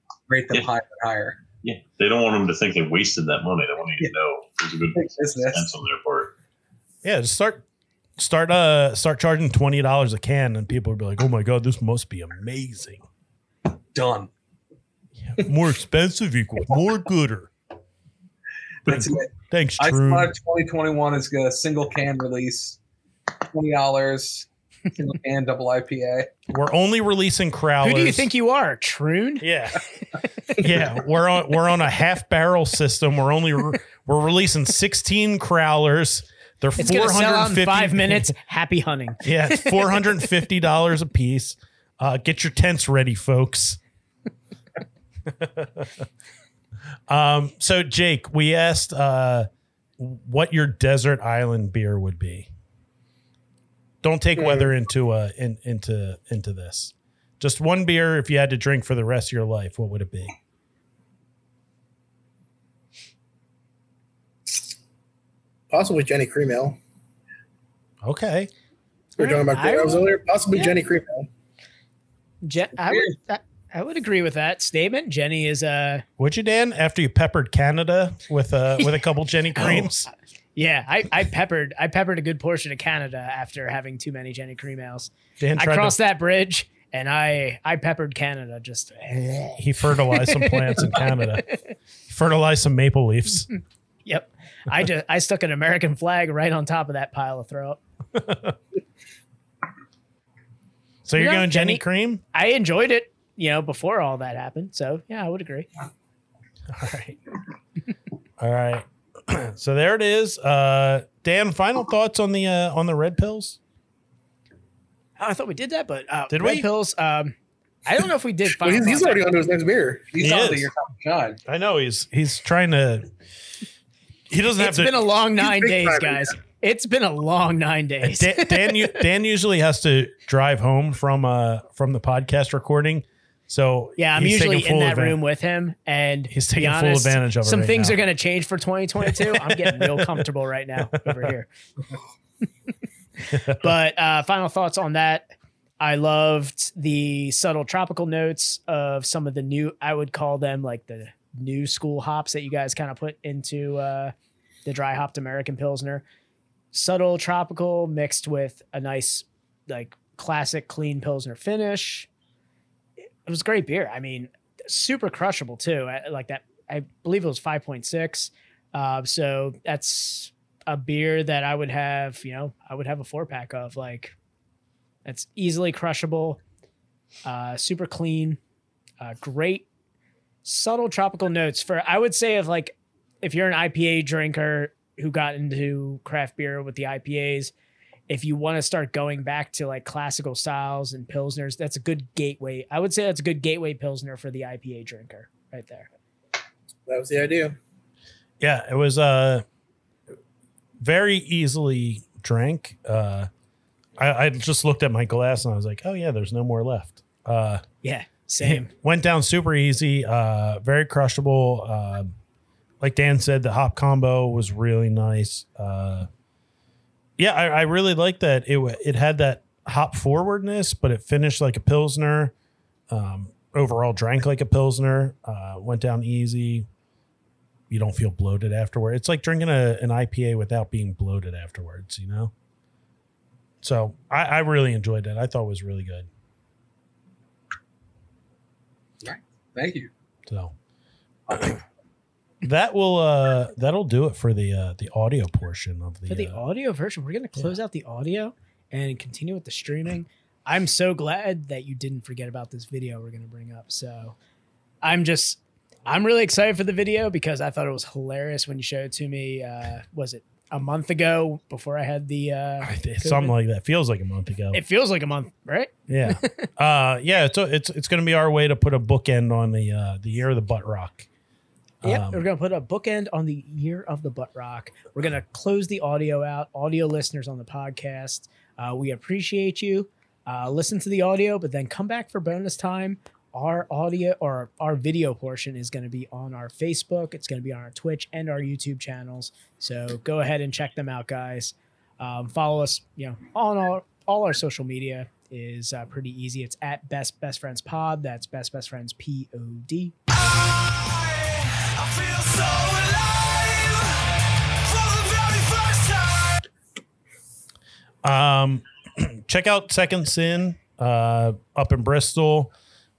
[LAUGHS] rate them Yeah. higher and higher. Yeah, they don't want them to think they wasted that money. They want you to know there's a good business. on their part. yeah, just start start uh start charging twenty dollars a can, and people will be like, "Oh my god, this must be amazing." Done. [LAUGHS] More expensive equals more gooder. That's it. Thanks, I True. thought 2021 is a single can release, twenty dollars, single can double IPA. We're only releasing crowlers. Who do you think you are, Troon? Yeah, yeah. We're on we're on a half barrel system. We're only re- we're releasing sixteen crowlers. They're It's four gonna sell hundred out in fifty five [LAUGHS] minutes. Happy hunting. Yeah, it's four hundred and fifty dollars a piece. Uh, get your tents ready, folks. [LAUGHS] um, so Jake, we asked uh, what your desert island beer would be. Don't take weather into uh in, into into this. Just one beer. If you had to drink for the rest of your life, what would it be? Possibly Genny Cream Ale. Okay, We were talking about I cream earlier. Possibly yeah. Genny Cream Ale. Je- I would I, would agree with that statement. Genny is uh would you, Dan? After you peppered Canada with uh with a couple Genny [LAUGHS] creams. yeah, I, I peppered I peppered a good portion of Canada after having too many Genny cream ales. Dan I crossed to that bridge and I I peppered Canada just he fertilized some plants in Canada. [LAUGHS] Fertilized some maple leaves. [LAUGHS] Yep. I just I stuck an American flag right on top of that pile of throw up. So you're You know, going Genny Genny- cream? I enjoyed it, you know, before all that happened. So yeah, I would agree. [LAUGHS] All right. [LAUGHS] All right. [CLEARS THROAT] so there it is. Uh Dan, final thoughts on the uh on the Red Pils? Oh, I thought we did that, but uh, Did Red we? Pils. Um, I don't know if we did. [LAUGHS] Well, he's, he's already on to his next beer. He's He on is. to your time. I know he's he's trying to he doesn't It's have to It's been a long nine days, time, guys. It's been a long nine days. Dan, Dan, Dan usually has to drive home from uh from the podcast recording. So yeah, I'm usually in that advan- room with him, and He's taking full advantage of it Some right things now. are going to change for 2022. I'm getting real [LAUGHS] comfortable right now over here. [LAUGHS] but uh, final thoughts on that. I loved the subtle tropical notes of some of the new, I would call them like the new school hops that you guys kind of put into uh, the dry hopped American Pilsner. Subtle tropical mixed with a nice, like classic clean Pilsner finish. It was great beer. I mean, super crushable too. I, like that, I believe it was 5.6. Uh, so that's a beer that I would have, you know, I would have a four pack of. Like, that's easily crushable, uh, super clean, uh, great, subtle tropical notes. For I would say, if like if you're an IPA drinker who got into craft beer with the IPAs, if you want to start going back to like classical styles and pilsners, that's a good gateway. I would say that's a good gateway pilsner for the IPA drinker right there. That was the idea. Yeah, it was uh very easily drank. Uh I, I just looked at my glass and I was like, oh yeah, there's no more left. Uh Yeah, same. [LAUGHS] went down super easy, uh very crushable. Uh, like Dan said, the hop combo was really nice. Uh yeah, I, I really like that. It it had that hop forwardness, but it finished like a pilsner. Um, overall, drank like a pilsner. Uh, went down easy. You don't feel bloated afterward. It's like drinking a, an IPA without being bloated afterwards. You know. So I, I really enjoyed it. I thought it was really good. Thank you. So [CLEARS THROAT] that will uh that'll do it for the uh the audio portion of the, For the uh, audio version, we're going to close out the audio and continue with the streaming. I'm so glad that you didn't forget about this video we're going to bring up. So I'm just, I'm really excited for the video because I thought it was hilarious when you showed it to me. Uh, was it a month ago before I had the, uh, something like that. Feels like a month ago. it feels like a month, right? Yeah. [LAUGHS] uh yeah, it's it's it's gonna be our way to put a bookend on the uh the year of the butt rock. Yep, Um, we're gonna put a bookend on the year of the butt rock. We're gonna close the audio out. Audio listeners on the podcast, uh, we appreciate you. Uh, listen to the audio, but then come back for bonus time. Our audio or our video portion is going to be on our Facebook. It's going to be on our Twitch and our YouTube channels. So go ahead and check them out, guys. Um, follow us, you know, on all all our social media is uh, pretty easy. It's at Best Best Friends Pod. That's Best Best Friends P O D. Um, [CLEARS THROAT] check out Second Sin uh, up in Bristol.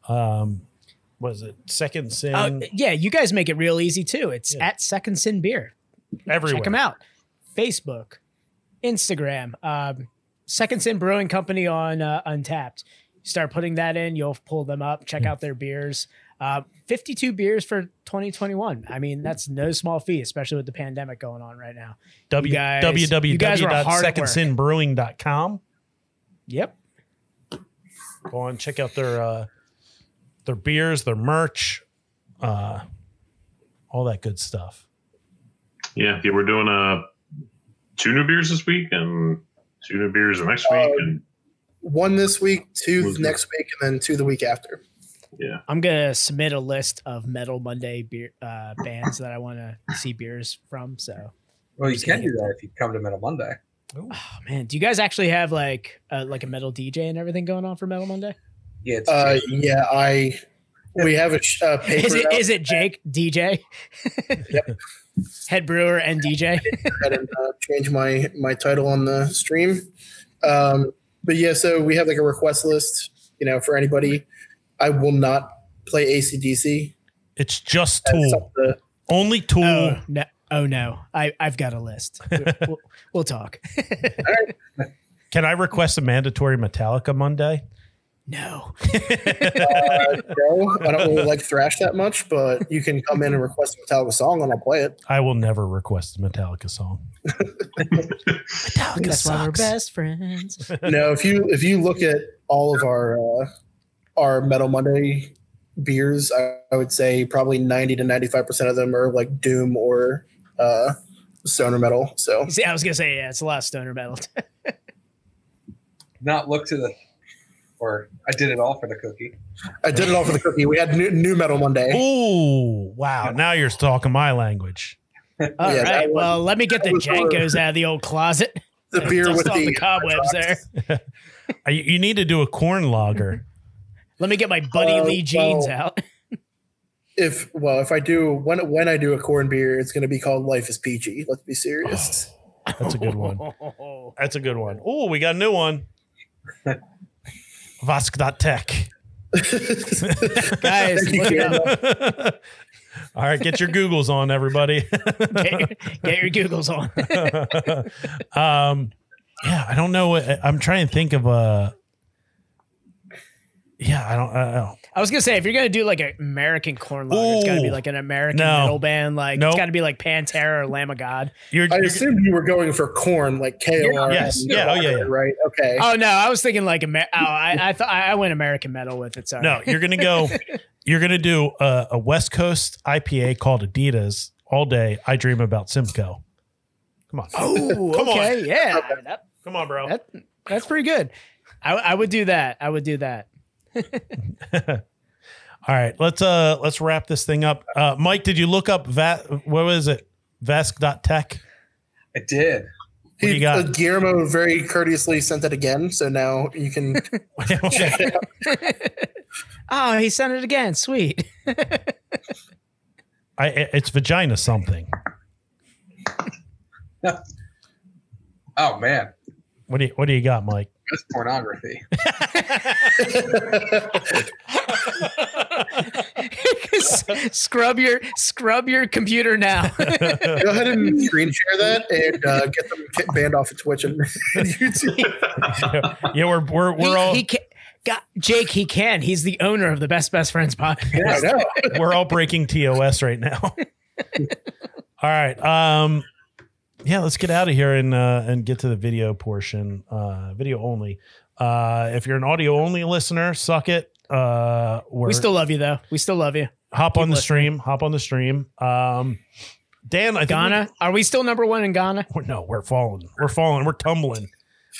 Um, was it Second Sin Uh, yeah, you guys make it real easy too. It's Yeah. at Second Sin Beer. everywhere? Check them out. Facebook, Instagram, um, Second Sin Brewing Company on uh, Untappd. Start putting that in, you'll pull them up. Check out their beers. Uh, 52 beers for 2021. I mean, that's no small feat, especially with the pandemic going on right now. W- You guys- you guys were hard at work. www.secondsinbrewing.com. Yep. Go on, check out their uh, their beers, their merch, uh, all that good stuff. Yeah, yeah, we're doing uh two new beers this week and two new beers the next week, and One this week, two next week, and then two the week after. Yeah, I'm gonna submit a list of Metal Monday beer uh, bands that I want to see beers from. So, Well, you can do that if you come to Metal Monday. oh man, do you guys actually have like uh, like a metal DJ and everything going on for Metal Monday? Yeah, it's Uh, yeah, I we have a uh, [LAUGHS] paper Is it it Jake DJ? [LAUGHS] Yep. Head brewer and DJ. ahead and uh, change my my title on the stream. Um, but yeah, so we have like a request list. You know, for anybody, I will not play ACDC. It's just Tool. up Only Tool. Oh no! Oh no! I I've got a list. [LAUGHS] We'll, we'll talk. [LAUGHS] Can I request a mandatory Metallica Monday? no. uh, no, I don't really like thrash that much, but you can come in and request a Metallica song, and I'll play it. I will never request a Metallica song. Metallica That's why we're best friends. no, if you if you look at all of our uh, our Metal Monday beers, I, I would say probably ninety to ninety five percent of them are like Doom or uh, stoner metal. So See, I was gonna say yeah, it's a lot of stoner metal. [LAUGHS] not look to the, or I did it all for the cookie. I did it all for the cookie. We had new, new Metal Monday. Ooh, wow. Now you're talking my language. All right. Yeah, that was- well, let me get the that was more- JNCOs out of the old closet. [LAUGHS] the beer Dust with the, the cobwebs there. You, [LAUGHS] you need to do a corn lager. Let me get my Buddy Uh, Lee jeans well, out. [LAUGHS] If well, if I do when when I do a corn beer, it's going to be called Life is Peachy. Let's be serious. That's a good one. [LAUGHS] That's a good one. Oh, we got a new one. Vask.tech. Guys, look it up. [LAUGHS] All right, get your Googles on, everybody. Get your, get your Googles on. um, yeah, I don't know. What, I'm trying to think of a. Yeah, I don't. I don't I was gonna say if you're gonna do like an American Korn lager, it's gotta be like an American No. metal band. Like Nope. it's gotta be like Pantera or Lamb of God. you're, I you're assumed you were going for corn, like K O R. Yes. Yeah. Oh, yeah, yeah. Right. Okay. Oh no, I was thinking like Amer- oh, I, I thought I I went American metal with it. Sorry. no. You're gonna go. [LAUGHS] You're gonna do a, a West Coast IPA called Adidas all day. I dream about Simcoe. Come on. Oh, [LAUGHS] Come on. okay, yeah, that, Come on, bro. that that's pretty good. I, I would do that. I would do that. [LAUGHS] All right, let's uh let's wrap this thing up. Uh Mike, did you look up va- what was it? Vask.tech? I did. do you got? uh, Guillermo very courteously sent it again, so now you can [LAUGHS] check it out. [LAUGHS] Oh, he sent it again. Sweet. I it's vagina something. Oh man, What do you what do you got, Mike? That's pornography. [LAUGHS] [LAUGHS] scrub your scrub your computer now. [LAUGHS] Go ahead and screen share that and uh, get them ki- banned off of Twitch and, and YouTube. yeah, we're we're we're he, all he can, got Jake. He can. He's the owner of the Best Best Friends podcast. I know. we're all breaking TOS right now. all right. Um yeah, let's get out of here and uh and get to the video portion. Uh video only. Uh if you're an audio only listener, suck it. Uh we're, We still love you though. We still love you. hop on the listening. stream. Hop on the stream. Um Dan, I think we- Ghana. Are we still number one in Ghana? We're, no, we're falling. We're falling. We're tumbling.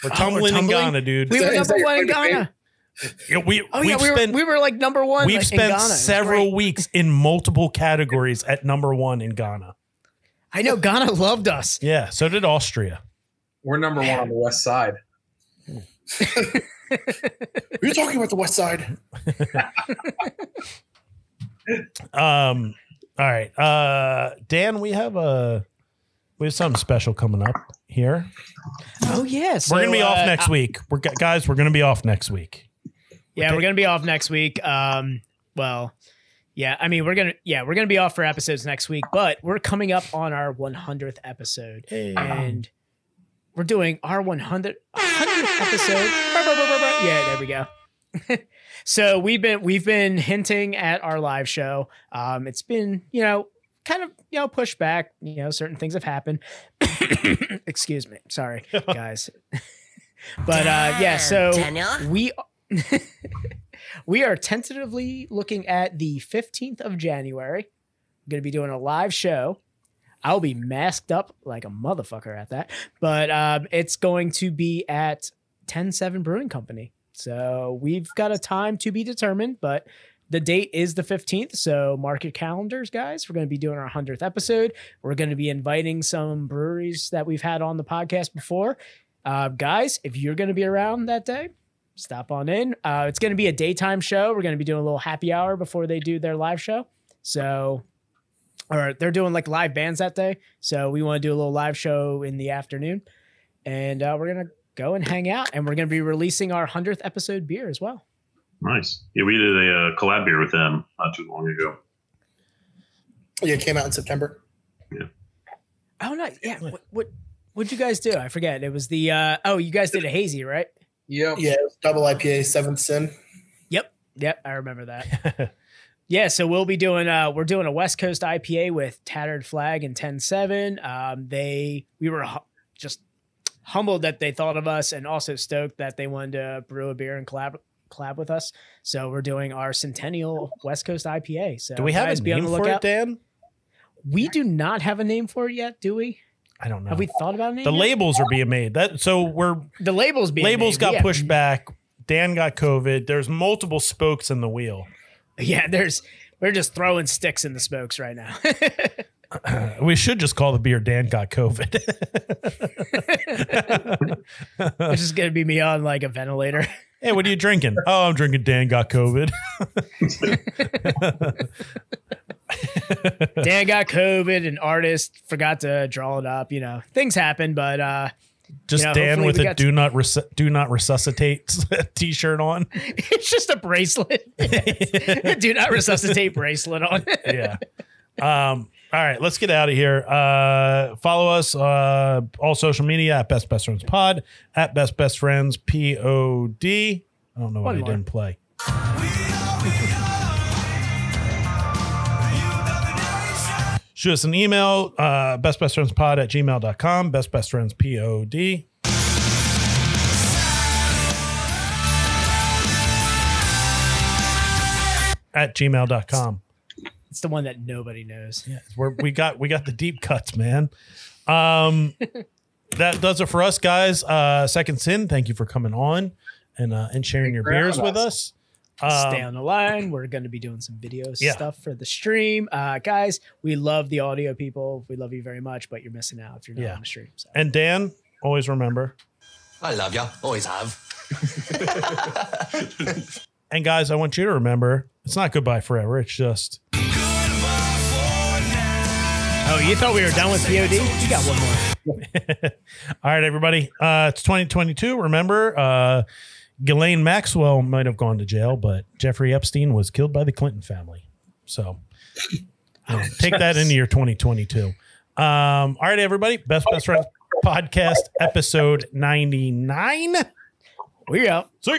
We're Oh, we're tumbling in? Ghana, dude. We were number one in your claim to Ghana. Yeah, we, Oh we've yeah, we were, spent we were like number one. we've like, in spent Ghana. Several weeks in multiple categories at number one in Ghana. I know Ghana loved us. Yeah, so did Austria. We're number one on the west side. Are you talking about the West Side? [LAUGHS] Um, all right, uh, Dan, we have a we have something special coming up here. Oh yeah, so, we're gonna be off uh, next week. We're guys. We're gonna be off next week. Yeah, we're gonna be off next week. Um, well, yeah, I mean, we're gonna yeah, we're gonna be off for episodes next week, but we're coming up on our 100th episode, and we're doing our 100th 100th episode. Yeah, there we go. [LAUGHS] so we've been we've been hinting at our live show. Um, it's been you know kind of you know pushed back. You know, certain things have happened. [COUGHS] Excuse me, sorry [LAUGHS] guys. [LAUGHS] but uh, yeah, so we we are tentatively looking at the 15th of January. I'm going to be doing a live show. I'll be masked up like a motherfucker at that, but um, it's going to be at 107 Brewing Company. So we've got a time to be determined, but the date is the 15th. So mark your calendars, guys. We're going to be doing our 100th episode. We're going to be inviting some breweries that we've had on the podcast before. Uh, guys, if you're going to be around that day, stop on in. Uh, it's going to be a daytime show. We're going to be doing a little happy hour before they do their live show. So, or they're doing like live bands that day. So we want to do a little live show in the afternoon, and uh, we're gonna go and hang out, and we're gonna be releasing our hundredth episode beer as well. Nice. Yeah, we did a uh, collab beer with them not too long ago. Yeah, it came out in September. Yeah. Oh no, yeah. What what what'd you guys do? I forget. It was the uh, oh, you guys did a hazy, right? Yep. Yeah, double IPA, seventh sin. Yep. Yep. I remember that. [LAUGHS] yeah. So we'll be doing, uh, we're doing a West Coast IPA with Tattered Flag and 10-7. Um, they, we were hu- just humbled that they thought of us and also stoked that they wanted to brew a beer and collab, collab with us. So we're doing our Centennial West Coast IPA. So Do we have guys, a be on name the for it. Dan? We do not have a name for it yet, do we? I don't know. Have we thought about a name? the yet? labels are being made. That so we're the labels being labels made, got yeah. pushed back. Dan got COVID. There's multiple spokes in the wheel. Yeah, there's we're just throwing sticks in the spokes right now. [LAUGHS] [CLEARS THROAT] we should just call the beer Dan got COVID. It's just gonna be me on like a ventilator. hey, what are you drinking? Oh, I'm drinking Dan got COVID. [LAUGHS] [LAUGHS] Dan got COVID, an artist forgot to draw it up. You know, things happen, but uh, Just You know, Dan with a do not res- do not resuscitate [LAUGHS] t-shirt on. [LAUGHS] it's just a bracelet. [LAUGHS] Do not resuscitate bracelet on. yeah. Um, all right, let's get out of here. Uh, follow us uh, all social media at Best Best Friends Pod at Best Best Friends P O D. I don't know why One more. didn't play. Shoot us an email, uh, bestbestfriendspod at gmail.com, best best friends pod at gmail.com. It's the one that nobody knows. Yeah, we're, we got we got the deep cuts, man. Um, [LAUGHS] that does it for us, guys. Uh, Second Sin, thank you for coming on and uh, and sharing your beers with us. Um, Stay on the line. We're going to be doing some video Yeah. stuff for the stream. Uh, guys, we love the audio people. We love you very much, but you're missing out if you're not Yeah. on the stream. So. and Dan, always remember. I love you. Always have. [LAUGHS] And guys, I want you to remember, it's not goodbye forever. It's just Oh, you thought we were done with POD? You got one more. [LAUGHS] all right, everybody. Uh, it's 2022. Remember, uh, Ghislaine Maxwell might have gone to jail, but Jeffrey Epstein was killed by the Clinton family. So [LAUGHS] take that into your 2022. Um, all right, everybody. Best Best Friends podcast episode 99. We out. See.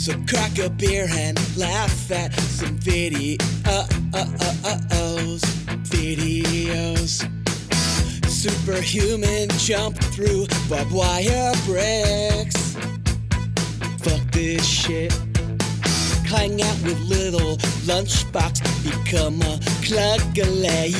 So crack a beer and laugh at some video uh uh uh videos. Videos. Superhuman jump through barbed wire bricks. Fuck this shit. Hang out with little lunchbox. Become a cluggalet.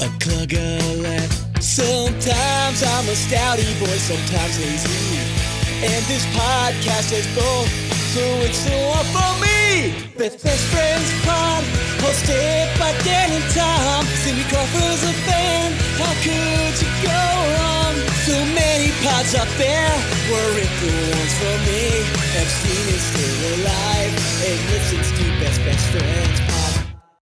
A cluggalet. Sometimes I'm a stouty boy, sometimes lazy. And this podcast is both, so it's the one for me. Best Best Friends Pod, hosted by Dan and Tom. Cindy Crawford's a fan, how could you go wrong? So many pods up there, were it the ones for me? Epstein is still alive and listens to Best Best Friends Pod.